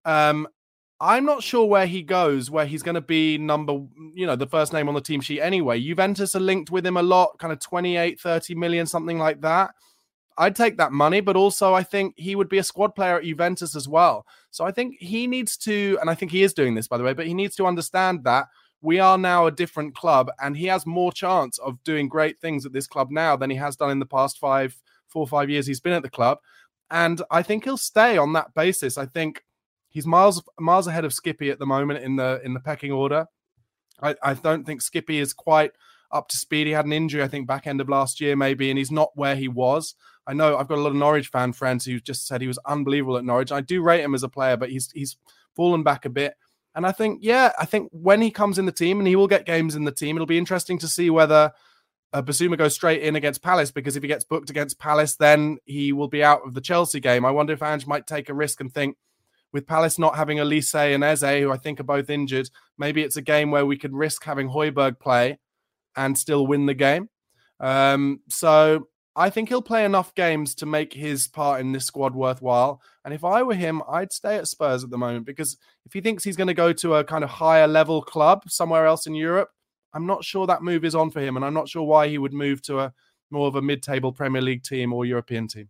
um, I'm not sure where he goes, where he's going to be number, you know, the first name on the team sheet anyway. Juventus are linked with him a lot, kind of 28, 30 million, something like that. I'd take that money, but also I think he would be a squad player at Juventus as well. So I think he needs to, and I think he is doing this, by the way, but he needs to understand that we are now a different club and he has more chance of doing great things at this club now than he has done in the past five, four or five years he's been at the club. And I think he'll stay on that basis. I think He's miles miles ahead of Skippy at the moment in the in the pecking order. I, I don't think Skippy is quite up to speed. He had an injury, I think, back end of last year, maybe, and he's not where he was. I know I've got a lot of Norwich fan friends who just said he was unbelievable at Norwich. I do rate him as a player, but he's he's fallen back a bit. And I think, yeah, I think when he comes in the team and he will get games in the team, it'll be interesting to see whether uh, Bissouma goes straight in against Palace because if he gets booked against Palace, then he will be out of the Chelsea game. I wonder if Ange might take a risk and think, with Palace not having Olise and Eze, who I think are both injured, maybe it's a game where we could risk having Højbjerg play and still win the game. Um, so I think he'll play enough games to make his part in this squad worthwhile. And if I were him, I'd stay at Spurs at the moment because if he thinks he's going to go to a kind of higher level club somewhere else in Europe, I'm not sure that move is on for him. And I'm not sure why he would move to a more of a mid table Premier League team or European team.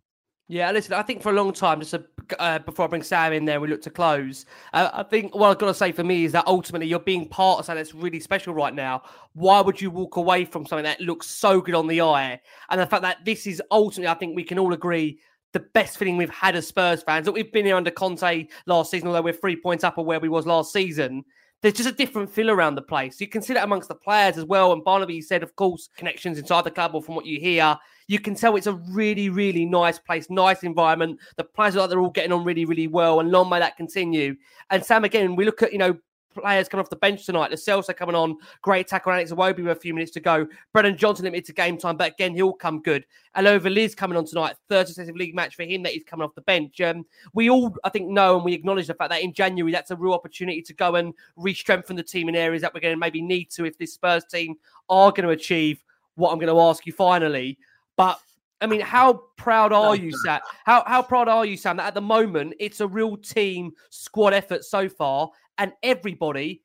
Yeah, listen, I think for a long time, just a, uh, before I bring Sam in there, we look to close. Uh, I think what I've got to say for me is that ultimately you're being part of something that's really special right now. Why would you walk away from something that looks so good on the eye? And the fact that this is ultimately, I think we can all agree, the best feeling we've had as Spurs fans. That we've been here under Conte last season, although we're three points up of where we was last season there's just a different feel around the place. You can see that amongst the players as well. And Barnaby said, of course, connections inside the club or from what you hear, you can tell it's a really, really nice place, nice environment. The players are like they're all getting on really, really well, and long may that continue. And Sam, again, we look at you know players coming off the bench tonight. Lo Celso coming on, great tackle. Alex Iwobi with a few minutes to go. Brennan Johnson limited to game time, but again, he'll come good. Alova Liz coming on tonight, third successive league match for him that he's coming off the bench. Um, we all, I think, know and we acknowledge the fact that in January, that's a real opportunity to go and re strengthen the team in areas that we're going to maybe need to if this Spurs team are going to achieve what I'm going to ask you finally. But I mean, how proud are you, Sam? How how proud are you, Sam? That at the moment it's a real team squad effort so far, and everybody,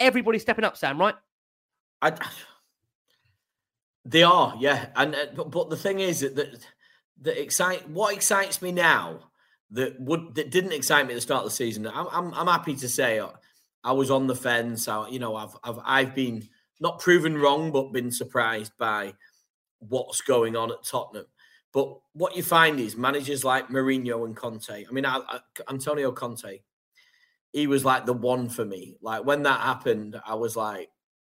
everybody stepping up, Sam. Right? I, they are, yeah. And uh, but, but the thing is that that, that excite what excites me now that would that didn't excite me at the start of the season. I'm I'm, I'm happy to say I was on the fence. I, you know, I've I've I've been not proven wrong, but been surprised by what's going on at Tottenham. But what you find is managers like Mourinho and Conte. I mean, I, I, Antonio Conte, he was like the one for me. Like when that happened, I was like,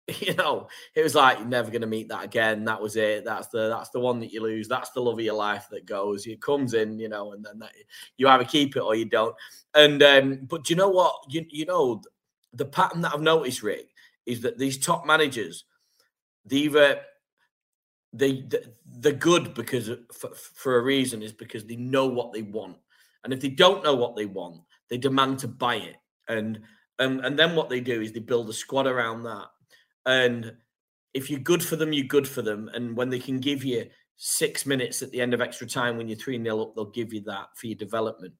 [LAUGHS] you know, it was like you're never going to meet that again. That was it. That's the that's the one that you lose. That's the love of your life that goes. It comes in, you know, and then that, you either keep it or you don't. And um, but you know what? You you know the pattern that I've noticed, Rick, is that these top managers, they either they they're good because for, for a reason is because they know what they want, and if they don't know what they want, they demand to buy it, and and and then what they do is they build a squad around that, and if you're good for them, you're good for them, and when they can give you six minutes at the end of extra time when you're three 0 up, they'll give you that for your development.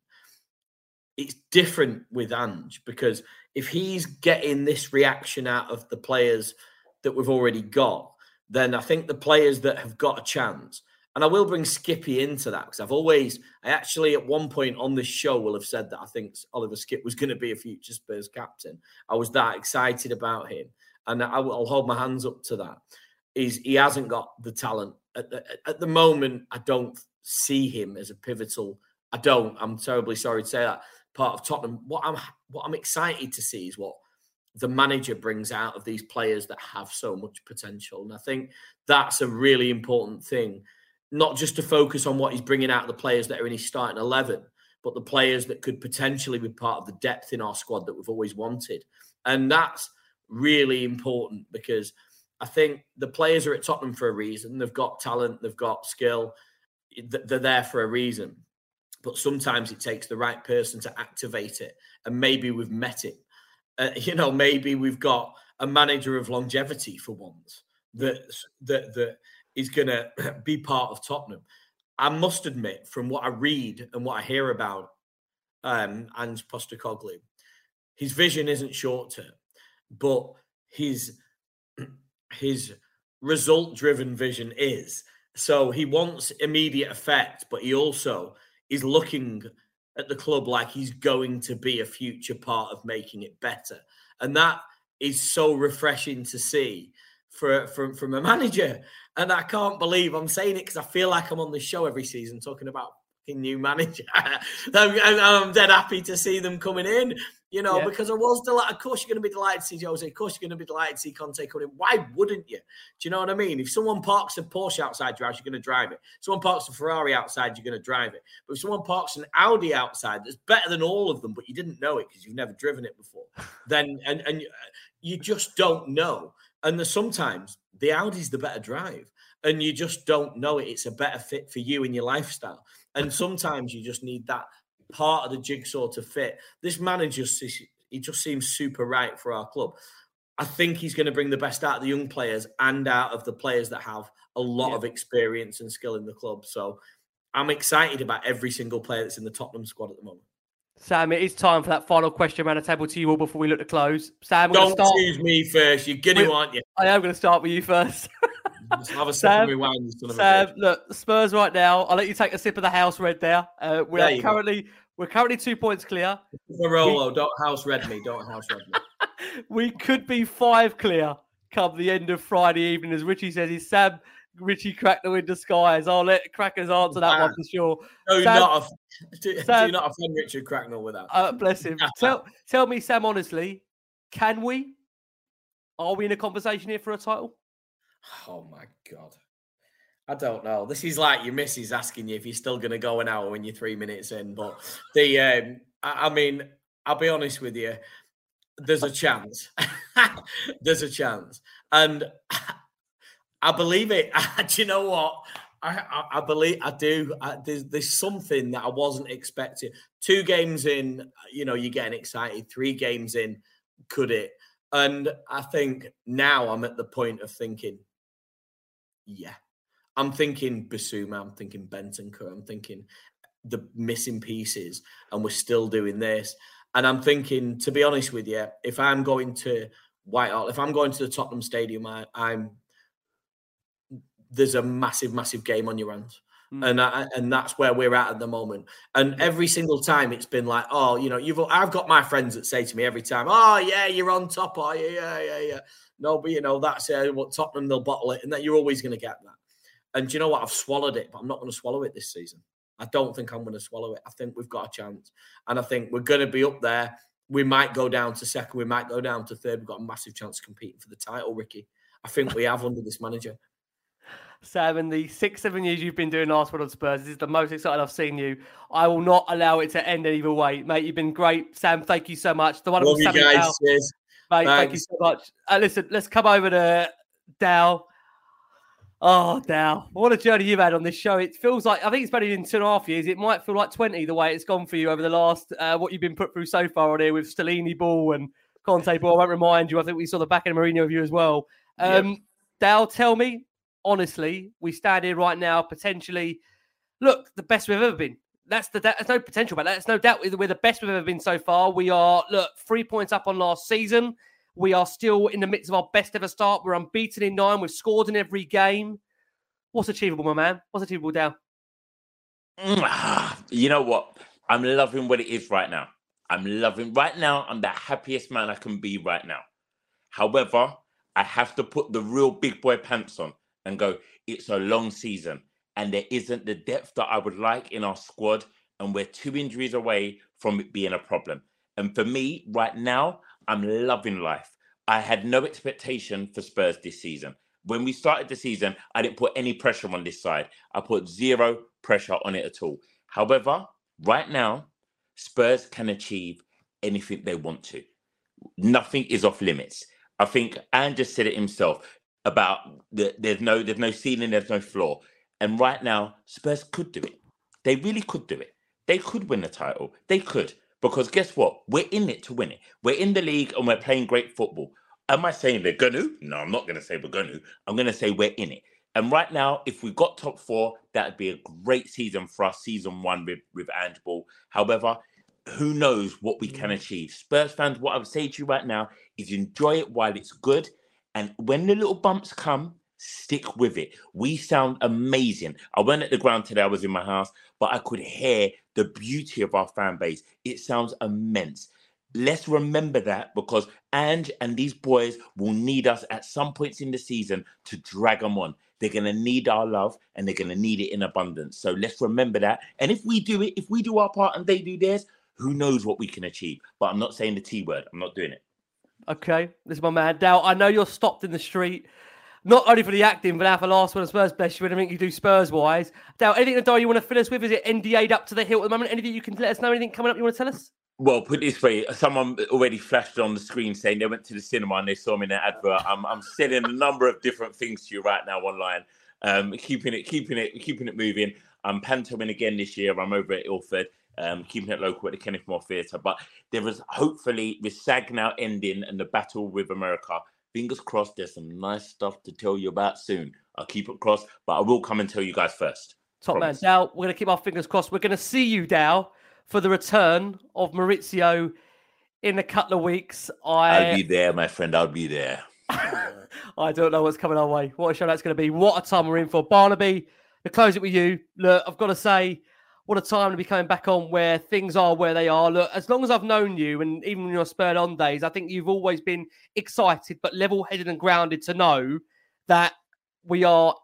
It's different with Ange because if he's getting this reaction out of the players that we've already got, then I think the players that have got a chance, and I will bring Skippy into that because I've always, I actually at one point on this show will have said that I think Oliver Skipp was going to be a future Spurs captain. I was that excited about him, and I will hold my hands up to that. Is he hasn't got the talent at the, at the moment? I don't see him as a pivotal. I don't. I'm terribly sorry to say that part of Tottenham. What I'm what I'm excited to see is what the manager brings out of these players that have so much potential. And I think that's a really important thing, not just to focus on what he's bringing out the players that are in his starting 11, but the players that could potentially be part of the depth in our squad that we've always wanted. And that's really important because I think the players are at Tottenham for a reason. They've got talent, they've got skill, they're there for a reason. But sometimes it takes the right person to activate it. And maybe we've met it. Uh, [LAUGHS] you know, maybe we've got a manager of longevity for once that that that is going to [CLEARS THROAT] be part of Tottenham. I must admit, from what I read and what I hear about um, Ange Postecoglou, his vision isn't short term, but his [CLEARS THROAT] his result driven vision is. So he wants immediate effect, but he also is looking at the club like he's going to be a future part of making it better. And that is so refreshing to see for from from a [LAUGHS] manager. And I can't believe I'm saying it because I feel like I'm on the show every season talking about new manager. [LAUGHS] I'm, I'm, dead happy to see them coming in you know, yeah. because I was delighted. Of course, you're going to be delighted to see Jose. Of course, you're going to be delighted to see Conte coming in. Why wouldn't you? Do you know what I mean? If someone parks a Porsche outside your house, you're going to drive it. Someone parks a Ferrari outside, you're going to drive it. But if someone parks an Audi outside that's better than all of them, but you didn't know it because you've never driven it before, then and and you just don't know. And there's sometimes the Audi's the better drive, and you just don't know it. It's a better fit for you and your lifestyle. And sometimes you just need that part of the jigsaw to fit. This manager, he just seems super right for our club. I think he's going to bring the best out of the young players and out of the players that have a lot yeah. of experience and skill in the club. So I'm excited about every single player that's in the Tottenham squad at the moment. Sam, it is time for that final question around the table to you all before we look to close. Sam, don't start... choose me first. You're gonna, aren't you? I am going to start with you first. [LAUGHS] have a Sam, wine, Sam look, Spurs right now. I'll let you take a sip of the house red there. Uh, we there are currently go. we're currently two points clear. Barolo, we... don't house red me. Don't house red me. [LAUGHS] we could be five clear come the end of Friday evening, as Richie says. Is Sam Richie Cracknell in disguise? I'll let Crackers answer that one for sure. No, Sam, not a, [LAUGHS] do, Sam, do not offend Richard Cracknell with that. Uh, bless him. [LAUGHS] tell, tell me, Sam, honestly, can we? Are we in a conversation here for a title? Oh my god. I don't know. This is like your missus asking you if you're still going to go an hour when you're three minutes in. But the, um, I, I mean, I'll be honest with you. There's a chance. [LAUGHS] there's a chance, and I believe it. [LAUGHS] do you know what? I, I, I believe I do. I, there's there's something that I wasn't expecting. Two games in, you know, you're getting excited. Three games in, could it? And I think now I'm at the point of thinking, yeah. I'm thinking Bissouma, I'm thinking Bentancur, I'm thinking the missing pieces, and we're still doing this. And I'm thinking, to be honest with you, if I'm going to Whitehall, if I'm going to the Tottenham Stadium, I, am there's a massive, massive game on your hands. Mm. And I, and that's where we're at at the moment. And every single time it's been like, oh, you know, you've I've got my friends that say to me every time, oh yeah, you're on top, are you? Yeah, yeah, yeah. No, but you know, that's uh, what Tottenham, they'll bottle it, and that you're always going to get that. And you know what? I've swallowed it, but I'm not going to swallow it this season. I don't think I'm going to swallow it. I think we've got a chance. And I think we're going to be up there. We might go down to second. We might go down to third. We've got a massive chance of competing for the title, Ricky. I think we have under this manager. Sam, in the six, seven years you've been doing Last Word on Spurs, this is the most excited I've seen you. I will not allow it to end either way. Mate, you've been great. Sam, thank you so much. The wonderful Love you guys. Cheers. Mate, Thanks. thank you so much. Uh, listen, let's come over to Dow. Oh, Dow, what a journey you've had on this show. It feels like, I think it's only in two and a half years. It might feel like 20 the way it's gone for you over the last, uh, what you've been put through so far on here with Stellini Ball and Conte Ball. I won't remind you. I think we saw the back end of Mourinho of you as well. Um, yep. Dow, tell me, honestly, we stand here right now, potentially, look, the best we've ever been. That's the there's no potential but that's no doubt we're the best we've ever been so far. We are look three points up on last season. We are still in the midst of our best ever start. We're unbeaten in nine. We've scored in every game. What's achievable, my man? What's achievable, Dow? You know what? I'm loving what it is right now. I'm loving right now. I'm the happiest man I can be right now. However, I have to put the real big boy pants on and go. It's a long season and there isn't the depth that I would like in our squad, and we're two injuries away from it being a problem. And for me, right now, I'm loving life. I had no expectation for Spurs this season. When we started the season, I didn't put any pressure on this side. I put zero pressure on it at all. However, right now, Spurs can achieve anything they want to. Nothing is off limits. I think Ange just said it himself about the, there's no there's no ceiling, there's no floor. And right now, Spurs could do it. They really could do it. They could win the title. They could. Because guess what? We're in it to win it. We're in the league and we're playing great football. Am I saying they're going to? No, I'm not going to say we're going to. I'm going to say we're in it. And right now, if we got top four, that'd be a great season for us, season one with, with Ange Ball. However, who knows what we can mm. achieve? Spurs fans, what I would say to you right now is enjoy it while it's good. And when the little bumps come, stick with it. We sound amazing. I went at the ground today, I was in my house, but I could hear the beauty of our fan base. It sounds immense. Let's remember that because Ange and these boys will need us at some points in the season to drag them on. They're going to need our love and they're going to need it in abundance. So let's remember that. And if we do it, if we do our part and they do theirs, who knows what we can achieve. But I'm not saying the T word. I'm not doing it. Okay, this is my man Dal. I know you're stopped in the street, not only for the acting, but now for Last Word on Spurs Bless you anything you do Spurs wise. Dal, anything in the you want to fill us with? Is it NDA'd up to the hill at the moment? Anything you can let us know? Anything coming up you want to tell us? Well, put it this way, someone already flashed on the screen saying they went to the cinema and they saw me in an advert. I'm, I'm selling a number of different things to you right now online. Um, keeping it, keeping it, keeping it moving. I'm pantomiming again this year. I'm over at Ilford um, keeping it local at the Kenneth More Theatre. But there is hopefully with SAG now ending and the battle with America, fingers crossed, there's some nice stuff to tell you about soon. I'll keep it crossed, but I will come and tell you guys first. Top Promise. man, Dal. We're going to keep our fingers crossed. We're going to see you, Dal, for the return of Mauricio in a couple of weeks. I... I'll be there, my friend. I'll be there. [LAUGHS] I don't know what's coming our way. What a show that's going to be. What a time we're in for. Barnaby, to close it with you. Look, I've got to say, what a time to be coming back on where things are where they are. Look, as long as I've known you, and even in your spurred on days, I think you've always been excited but level headed and grounded to know that we are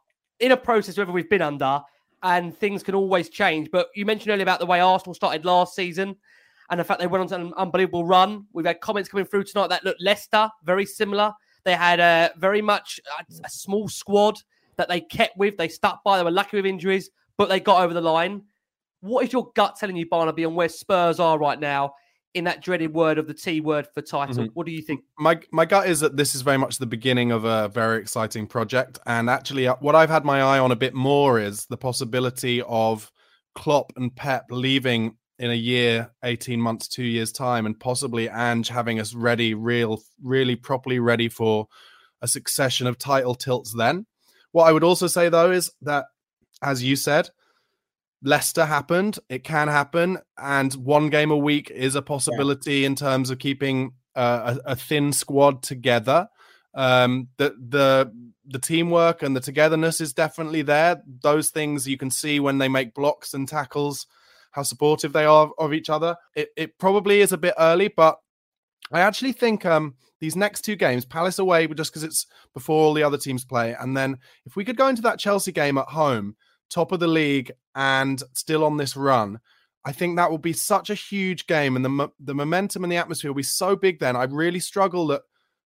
in a process, whether we've been under, and things can always change. But you mentioned earlier about the way Arsenal started last season and the fact they went on an unbelievable run. We've had comments coming through tonight that look Leicester very similar. They had a very much a, a small squad that they kept with. They stuck by. They were lucky with injuries, but they got over the line. What is your gut telling you, Barnaby, on where Spurs are right now in that dreaded word of the T word for title? Mm-hmm. What do you think? My my gut is that this is very much the beginning of a very exciting project, and actually, uh, what I've had my eye on a bit more is the possibility of Klopp and Pep leaving in a year, 18 months, two years time, and possibly Ange having us ready, real, really properly ready for a succession of title tilts then. What I would also say though is that, as you said, Leicester happened. It can happen, and one game a week is a possibility yeah. in terms of keeping uh, a, a, thin squad together. Um, the the the teamwork and the togetherness is definitely there. Those things you can see when they make blocks and tackles, how supportive they are of each other. It it probably is a bit early, but I actually think um, these next two games, Palace away, just because it's before all the other teams play, and then if we could go into that Chelsea game at home top of the league and still on this run. I think that will be such a huge game, and the the momentum and the atmosphere will be so big. Then I really struggle that,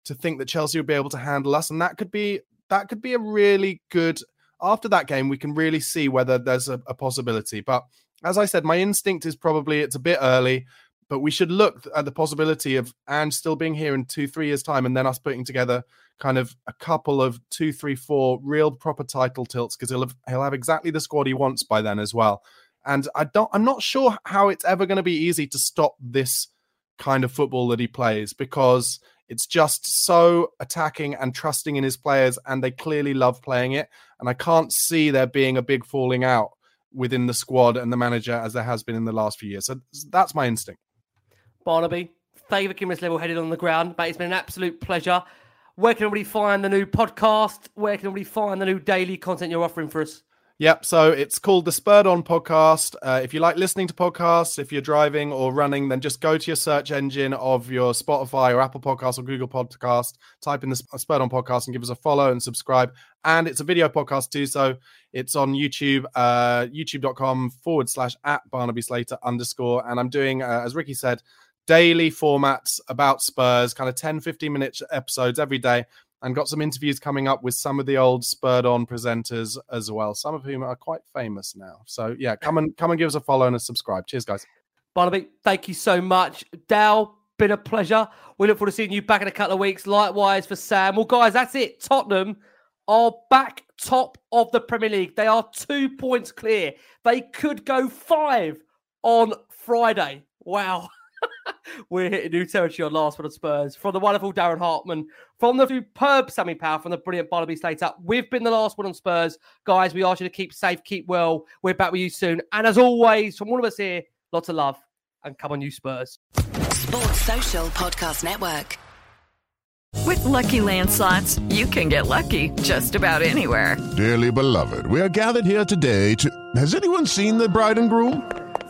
to think that Chelsea will be able to handle us, and that could be that could be a really good. After that game, we can really see whether there's a, a possibility. But as I said, my instinct is probably it's a bit early, but we should look at the possibility of and still being here in two, three years' time, and then us putting together kind of a couple of two, three, four real proper title tilts because he'll have he'll have exactly the squad he wants by then as well. And I don't I'm not sure how it's ever going to be easy to stop this kind of football that he plays because it's just so attacking and trusting in his players, and they clearly love playing it. And I can't see there being a big falling out within the squad and the manager as there has been in the last few years. So that's my instinct. Barnaby, favourite as level headed on the ground, but it's been an absolute pleasure. Where can we find the new podcast? Where can we find the new daily content you're offering for us? Yep. So it's called the Spurred On Podcast. Uh, if you like listening to podcasts, if you're driving or running, then just go to your search engine of your Spotify or Apple Podcast or Google Podcast, type in the Spurred On Podcast and give us a follow and subscribe. And it's a video podcast too. So it's on YouTube, uh, youtube.com forward slash at Barnaby Slater underscore. And I'm doing, uh, as Ricky said, daily formats about Spurs, kind of 10, 15 minute episodes every day, and got some interviews coming up with some of the old spurred on presenters as well, some of whom are quite famous now. So yeah, come and come and give us a follow and a subscribe. Cheers, guys. Barnaby, thank you so much. Dal, been a pleasure. We look forward to seeing you back in a couple of weeks. Likewise for Sam. Well, guys, that's it. Tottenham are back top of the Premier League. They are two points clear. They could go five on Friday. Wow. [LAUGHS] [LAUGHS] We're hitting new territory on Last Word on Spurs. From the wonderful Darren Hartman, from the superb Sammy Powell, from the brilliant Barnaby Slater. We've been the Last Word on Spurs. Guys, we ask you to keep safe, keep well. We're back with you soon. And as always, from all of us here, lots of love and come on, you Spurs. Sports Social Podcast Network. With Lucky Land slots, you can get lucky just about anywhere. Dearly beloved, we are gathered here today to. Has anyone seen the bride and groom?